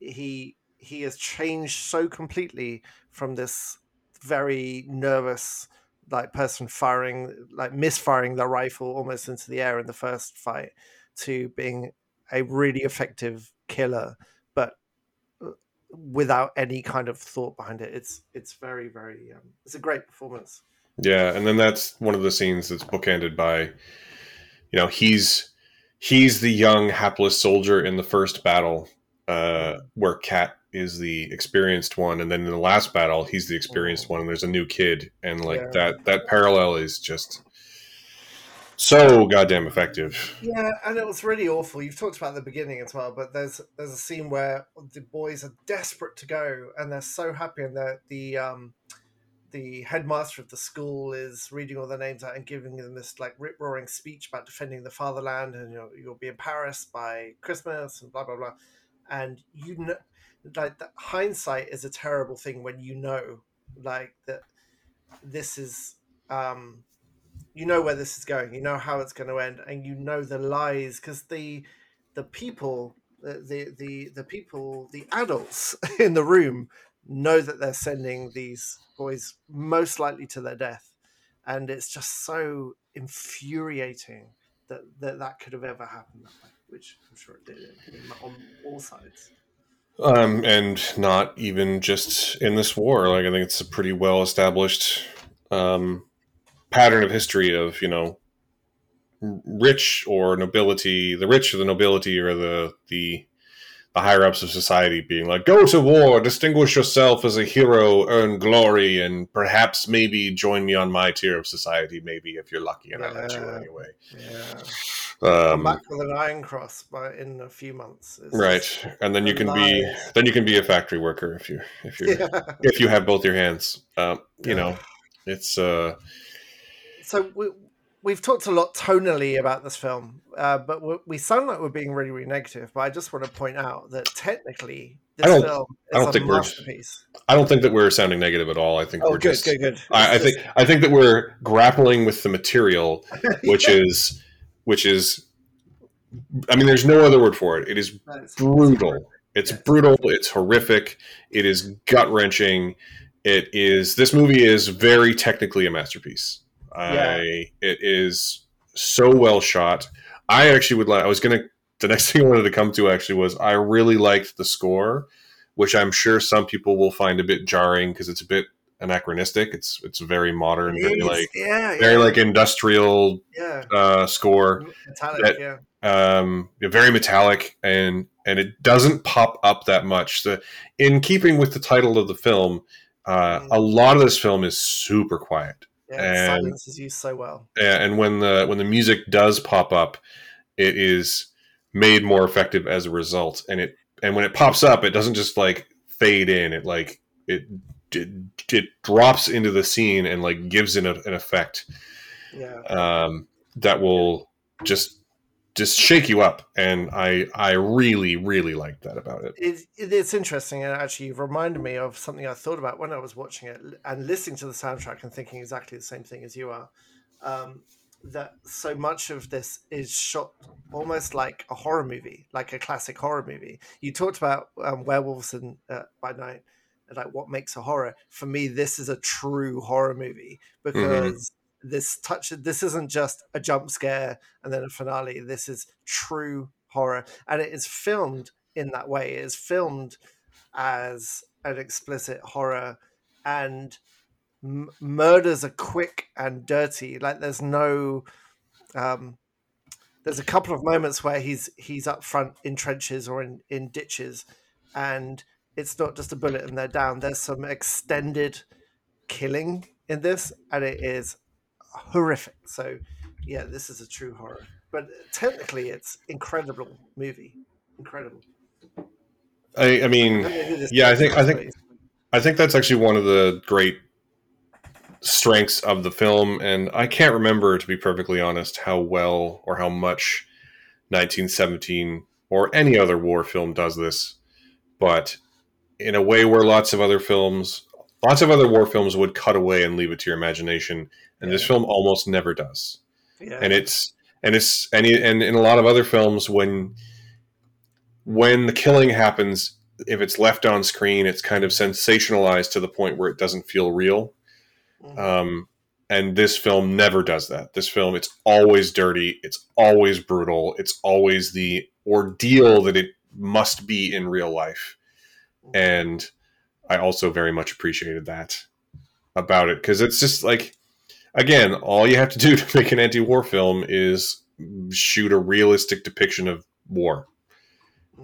B: He he has changed so completely from this very nervous like person firing like misfiring their rifle almost into the air in the first fight to being a really effective killer but uh, without any kind of thought behind it. It's it's very very um, it's a great performance.
A: Yeah, and then that's one of the scenes that's bookended by, you know, he's he's the young hapless soldier in the first battle, uh, where Kat is the experienced one, and then in the last battle, he's the experienced one, and there's a new kid, and like
B: Yeah.
A: that that parallel is just so goddamn effective.
B: Yeah, and it was really awful. You've talked about the beginning as well, but there's there's a scene where the boys are desperate to go and they're so happy, and the the um the headmaster of the school is reading all the names out and giving them this like rip roaring speech about defending the fatherland, and you know you'll be in Paris by Christmas and blah blah blah, and you know like that hindsight is a terrible thing when you know like that this is um you know where this is going you know how it's going to end and you know the lies because the the people the, the the people the adults in the room know that they're sending these boys most likely to their death. And it's just so infuriating that that, that could have ever happened that way which i'm sure it did on all sides
A: Um, and not even just in this war. Like I think it's a pretty well established um, pattern of history of you know rich or nobility, the rich or the nobility or the the the higher ups of society being like, go to war, distinguish yourself as a hero, earn glory, and perhaps maybe join me on my tier of society. Maybe if you're lucky, and I let you anyway.
B: yeah
A: Um,
B: back with an iron cross by in a few months It's
A: right, and then you can be then you can be a factory worker if you if you
B: yeah.
A: if you have both your hands. Um, you know, it's uh,
B: so we, we've talked a lot tonally about this film, uh, but we we sound like we're being really, really negative. But I just want to point out that technically, this
A: I don't-
B: film
A: I don't
B: a
A: think we're- I don't think that we're sounding negative at all. I think
B: Oh,
A: we're
B: good,
A: just.
B: good, good.
A: I, I
B: It's
A: think I think that we're grappling with the material,
B: just-
A: which is which is. I mean, there's no other word for it. It is brutal. It's brutal. It's horrific. It is gut wrenching. It is. This movie is very technically a masterpiece.
B: Yeah.
A: I. It is so well shot. I actually would like. I was gonna. The next thing I wanted to come to actually was I really liked the score, which I'm sure some people will find a bit jarring because it's a bit anachronistic. It's it's very modern, very like
B: yeah,
A: very
B: yeah,
A: like industrial
B: yeah,
A: uh, score
B: metallic,
A: that-
B: yeah.
A: um, very metallic and and it doesn't pop up that much. The in keeping with the title of the film, uh,
B: Mm.
A: a lot of this film is super quiet,
B: Yeah,
A: and-
B: silence is used so well.
A: And when the when the music does pop up, it is made more effective as a result. And it and when it pops up, it doesn't just like fade in. It like it it, it drops into the scene and like gives it a, an effect
B: Yeah,
A: um, that will just just shake you up and i i really really like that about it
B: it, it, it's interesting, and actually, you've reminded me of something I thought about when I was watching it and listening to the soundtrack and thinking exactly the same thing as you are. Um, that so much of this is shot almost like a horror movie, like a classic horror movie. You talked about um, werewolves and uh, by night, like what makes a horror. For me, this is a true horror movie because this touch. This isn't just a jump scare and then a finale. This is true horror, and it is filmed in that way. It is filmed as an explicit horror, and m- murders are quick and dirty. Like there's no. Um, there's a couple of moments where he's he's up front in trenches or in, in ditches, and it's not just a bullet and they're down. There's some extended killing in this, and it is horrific. So, yeah, this is a true horror. But technically, it's incredible movie. Incredible.
A: i i mean
B: don't know who this
A: yeah, I think- I think- i think that's actually one of the great strengths of the film and i can't remember to be perfectly honest how well or how much 1917 or any other war film does this but in a way where lots of other films lots of other war films would cut away and leave it to your imagination. And this film almost never does.
B: Yeah.
A: and it's and it's and it- and in a lot of other films when when the killing happens if it's left on screen it's kind of sensationalized to the point where it doesn't feel real.
B: Mhm.
A: um, and this film never does that. This film it's always dirty. It's always brutal. It's always the ordeal that it must be in real life and i also very much appreciated that about it because it's just like again all you have to do to make an anti-war film is shoot a realistic depiction of war.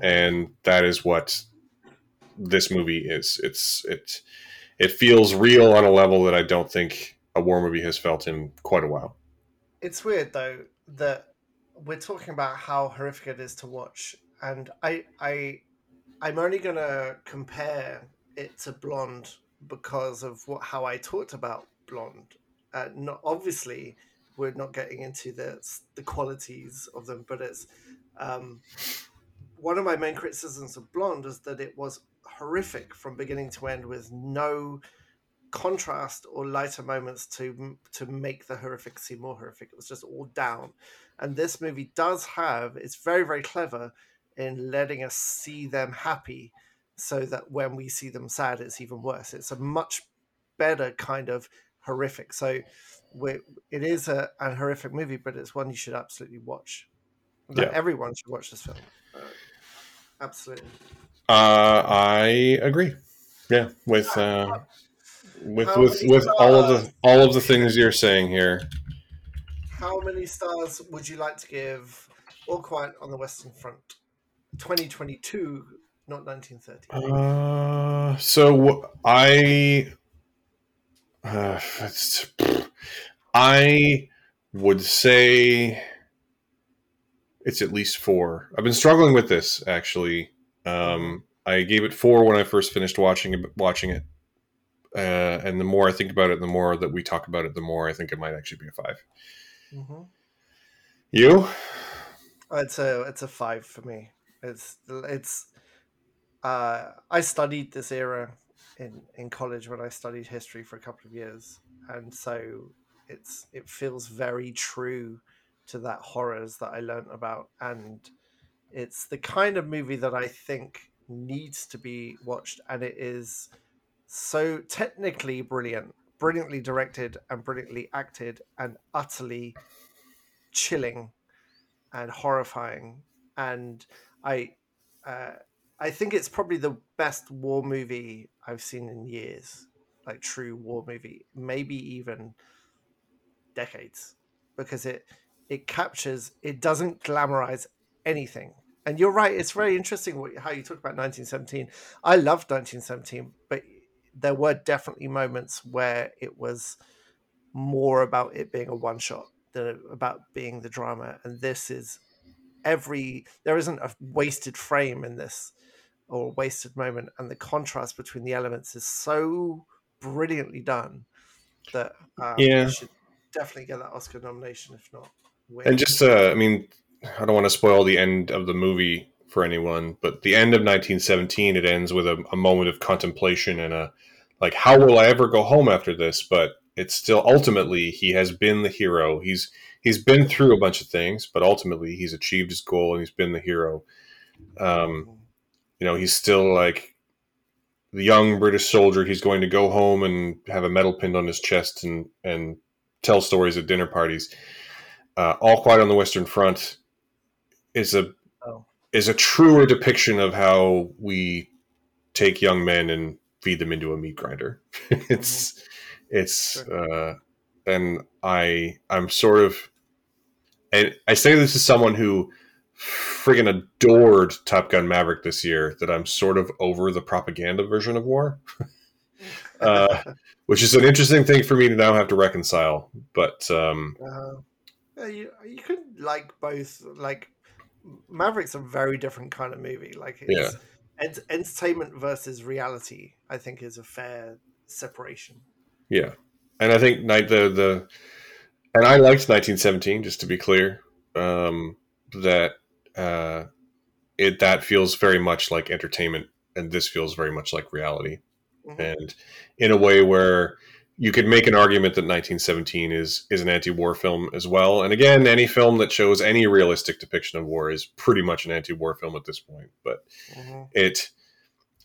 A: And that is what this movie is. It's it it feels real on a level that i don't think a war movie has felt in quite a while.
B: It's weird though that we're talking about how horrific it is to watch, and I I I'm only gonna compare it to Blonde because of what how I talked about Blonde. Uh, not obviously we're not getting into the the qualities of them, but it's um, one of my main criticisms of Blonde is that it was horrific from beginning to end with no contrast or lighter moments to to make the horrific seem more horrific. It was just all down, and this movie does have. It's very very clever in letting us see them happy, so that when we see them sad, it's even worse. It's a much better kind of horrific. So, it is a, a horrific movie, but it's one you should absolutely watch. Like,
A: Yeah.
B: everyone should watch this film. Uh, absolutely.
A: uh, i agree yeah with uh, with
B: How
A: with with all of the all of the things you're saying here
B: How many stars would you like to give All Quiet on the Western Front? 2022, not 1930.
A: Uh, so I, uh, I would say it's at least four. I've been struggling with this actually. Um, I gave it four when I first finished watching it. Watching it, uh, and the more I think about it, the more that we talk about it, the more I think it might actually be a five.
B: hmm
A: You?
B: It's a it's a five for me. It's it's. Uh, I studied this era in in college when I studied history for a couple of years, and so it's it feels very true to that horrors that I learned about, and it's the kind of movie that I think needs to be watched, and it is so technically brilliant, brilliantly directed, and brilliantly acted, and utterly chilling and horrifying. And I, uh, I think it's probably the best war movie I've seen in years, like true war movie, maybe even decades, because it it captures, it doesn't glamorize anything. And you're right; it's very interesting what, how you talk about 1917. I loved 1917, but there were definitely moments where it was more about it being a one shot than about being the drama. And this is every there isn't a wasted frame in this or a wasted moment, and the contrast between the elements is so brilliantly done that um,
A: Yeah.
B: should definitely get that Oscar nomination, if not win.
A: And just, uh, I mean, I don't want to spoil the end of the movie for anyone, but the end of 1917, it ends with a, a moment of contemplation and a, like, how will I ever go home after this? But it's still, ultimately, he has been the hero. He's, he's been through a bunch of things, but ultimately, he's achieved his goal and he's been the hero. Um, you know, he's still like the young British soldier. He's going to go home and have a medal pinned on his chest and, and tell stories at dinner parties. Uh, All Quiet on the Western Front is a
B: Oh.
A: is a truer depiction of how we take young men and feed them into a meat grinder. it's it's uh, and I I'm sort of and I say this as someone who friggin' adored Top Gun Maverick this year that I'm sort of over the propaganda version of war, uh, which is an interesting thing for me to now have to reconcile. But um,
B: Uh, you you could like both. Like Maverick's a very different kind of movie. Like it's
A: Yeah.
B: ent- entertainment versus reality. I think is a fair separation.
A: Yeah, and I think night the the and I liked 1917. Just to be clear, um, that uh, it that feels very much like entertainment, and this feels very much like reality,
B: Mhm.
A: and in a way where you could make an argument that 1917 is is an anti-war film as well. And again, any film that shows any realistic depiction of war is pretty much an anti-war film at this point. But
B: Mhm.
A: it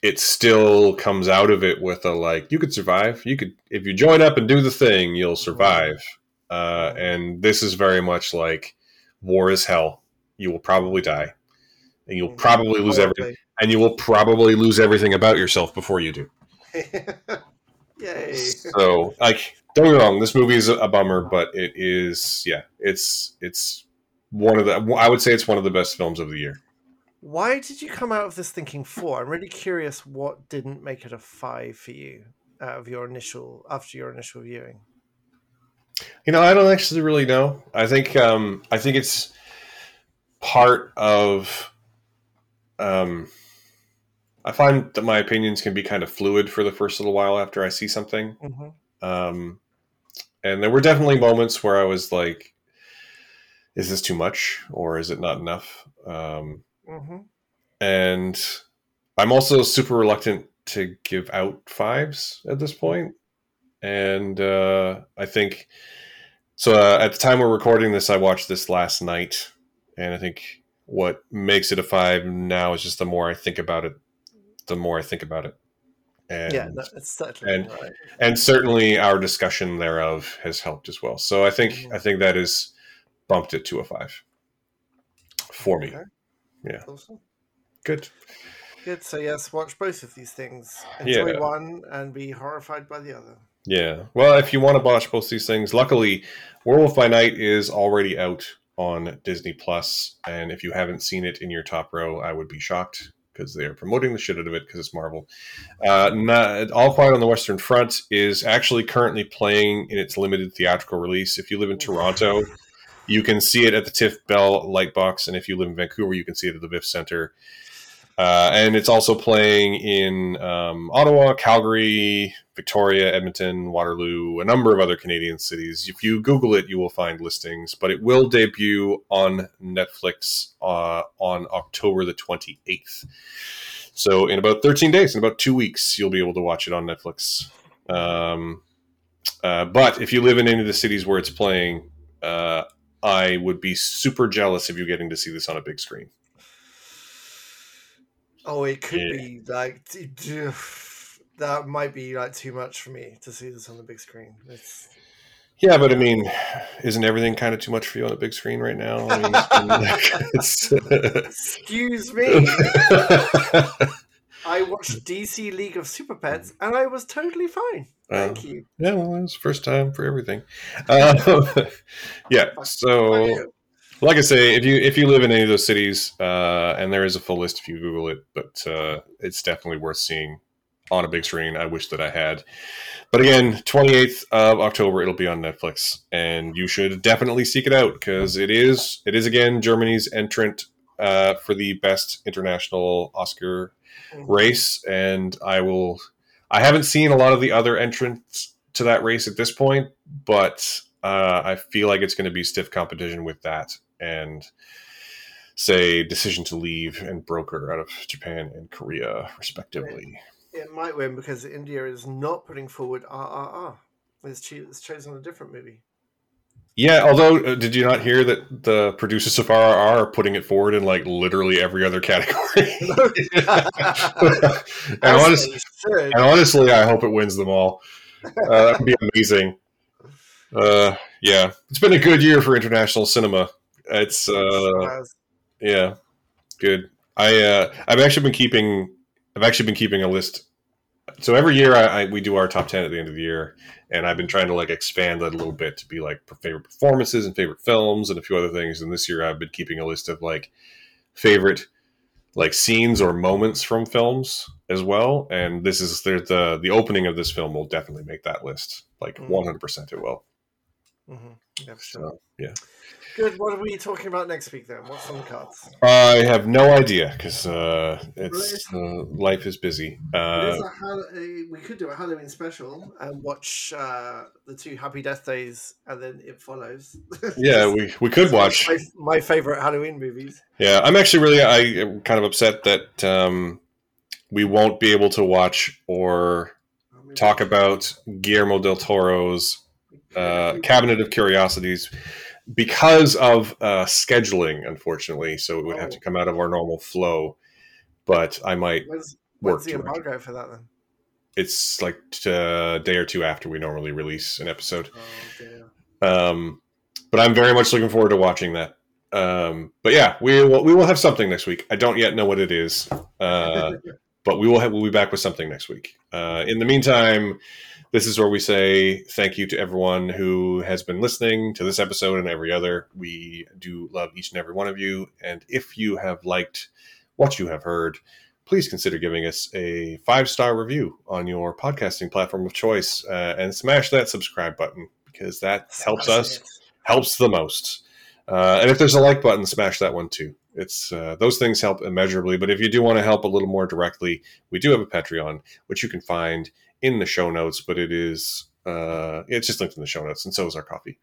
A: it still comes out of it with a like you could survive. You could if you join up and do the thing you'll survive. Uh, and this is very much like war is hell. You will probably die. And you'll
B: Mhm.
A: probably lose everything and you will probably lose everything about yourself before you do.
B: Yay!
A: so like don't get me wrong this movie is a bummer but it is yeah it's it's one of the i would say it's one of the best films of the year
B: Why did you come out of this thinking four? I'm really curious. What didn't make it a five for you out of your initial after your initial viewing?
A: You know, I don't actually really know. I think um, I think it's part of. Um, I find that my opinions can be kind of fluid for the first little while after I see something,
B: Mm-hmm.
A: um, and there were definitely moments where I was like, "Is this too much, or is it not enough?" Um,
B: Mm-hmm.
A: and I'm also super reluctant to give out fives at this point. And uh, I think so. Uh, at the time we're recording this, I watched this last night, and I think what makes it a five now is just the more I think about it, the more I think about it, and
B: yeah, no, it's certainly
A: and-
B: right.
A: and certainly our discussion thereof has helped as well. So I think
B: Mhm.
A: I think that is bumped it to a five for me.
B: Okay.
A: Yeah.
B: Awesome.
A: Good.
B: Good. So yes, watch both of these things.
A: Yeah.
B: Enjoy one and be horrified by the other.
A: Yeah. Well, if you want to watch both these things, luckily, Werewolf by Night is already out on Disney Plus, and if you haven't seen it in your top row, I would be shocked because they're promoting the shit out of it because it's Marvel. Uh, not, All Quiet on the Western Front is actually currently playing in its limited theatrical release. If you live in Toronto, you can see it at the TIFF Bell Lightbox, and if you live in Vancouver, you can see it at the VIFF Center. Uh, and it's also playing in um, Ottawa, Calgary, Victoria, Edmonton, Waterloo, a number of other Canadian cities. If you Google it, you will find listings, but it will debut on Netflix uh, on October the 28th. So, in about 13 days, in about two weeks, you'll be able to watch it on Netflix. Um, uh, but if you live in any of the cities where it's playing, uh, I would be super jealous of you getting to see this on a big screen.
B: Oh, it could
A: Yeah.
B: be like that might be like too much for me to see this on the big screen. It's
A: Yeah, but I mean, isn't everything kind of too much for you on a big screen right now? I mean, it's,
B: excuse me. I watched DC League of Super Pets and I was totally fine.
A: Uh,
B: Thank you.
A: yeah, well, it's first time for everything. Um, yeah, so like I say, if you if you live in any of those cities, uh, and there is a full list if you Google it, but uh, it's definitely worth seeing on a big screen. I wish that I had. But again, 28th of October, it'll be on Netflix, and you should definitely seek it out because it is it is again Germany's entrant uh, for the best international Oscar race, and I will. I haven't seen a lot of the other entrants to that race at this point, but uh, I feel like it's going to be stiff competition with that and say decision to leave and broker out of Japan and Korea, respectively.
B: It might win because India is not putting forward RRR. It's, cho- it's chosen a different movie.
A: Yeah, although uh, did you not hear that the producers of RRR are putting it forward in like literally every other category? and,
B: As
A: honest,
B: they should.
A: and honestly, I hope it wins them all. Uh, that would be amazing. Uh, yeah, it's been a good year for international cinema. It's uh, yeah, good. I uh, I've actually been keeping I've actually been keeping a list. So every year I, I we do our top ten at the end of the year, and I've been trying to like expand that a little bit to be like favorite performances and favorite films and a few other things. And this year I've been keeping a list of like favorite like scenes or moments from films as well. And this is the the the opening of this film will definitely make that list. Like
B: Mm.
A: one hundred percent, it will.
B: Mhm. Yeah, sure.
A: So yeah.
B: Good. What are we talking about next week then? What's on the cards?
A: I have no idea because uh, it's uh, life is busy. Uh,
B: There's a Hall- uh, we could do a Halloween special and watch uh, the two Happy Death Days, and then it follows.
A: yeah, we, we could watch.
B: my, my favorite Halloween movies.
A: Yeah, I'm actually really I am kind of upset that um, we won't be able to watch or talk about Guillermo del Toro's uh, Cabinet of Curiosities because of uh, scheduling, unfortunately. So it would have to come out of our normal flow. But I might
B: When's,
A: work
B: when's the embargo for that then?
A: It's like a day or two after we normally release an episode.
B: Oh.
A: Um, but I'm very much looking forward to watching that. Um, but yeah, we will we will have something next week. I don't yet know what it is, uh, but we will have we'll be back with something next week. Uh, in the meantime, this is where we say thank you to everyone who has been listening to this episode and every other. We do love each and every one of you, and if you have liked what you have heard, please consider giving us a five star review on your podcasting platform of choice uh, and smash that subscribe button because that helps us
B: it.
A: helps the most. Uh, and if there's a like button, smash that one too. It's uh, those things help immeasurably. But if you do want to help a little more directly, we do have a Patreon, which you can find in the show notes. But it is uh, it's just linked in the show notes, and so is our Ko-Fi.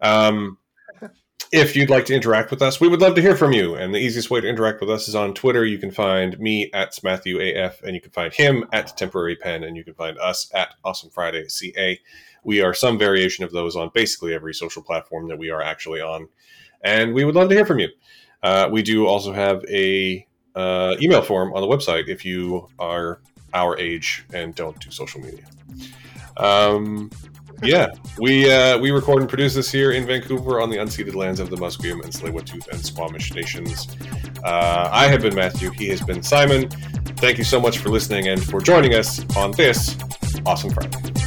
A: Um, if you'd like to interact with us, we would love to hear from you. And the easiest way to interact with us is on Twitter. You can find me at Matthew AF, and you can find him at Temporary Pen, and you can find us at Awesome Friday CA. We are some variation of those on basically every social platform that we are actually on, and we would love to hear from you. Uh, we do also have a uh, email form on the website if you are our age and don't do social media. Um, yeah, we uh, we record and produce this here in Vancouver on the unceded lands of the Musqueam and Tsleil-Waututh and Squamish nations. Uh, I have been Matthew. He has been Simon. Thank you so much for listening and for joining us on this awesome Friday.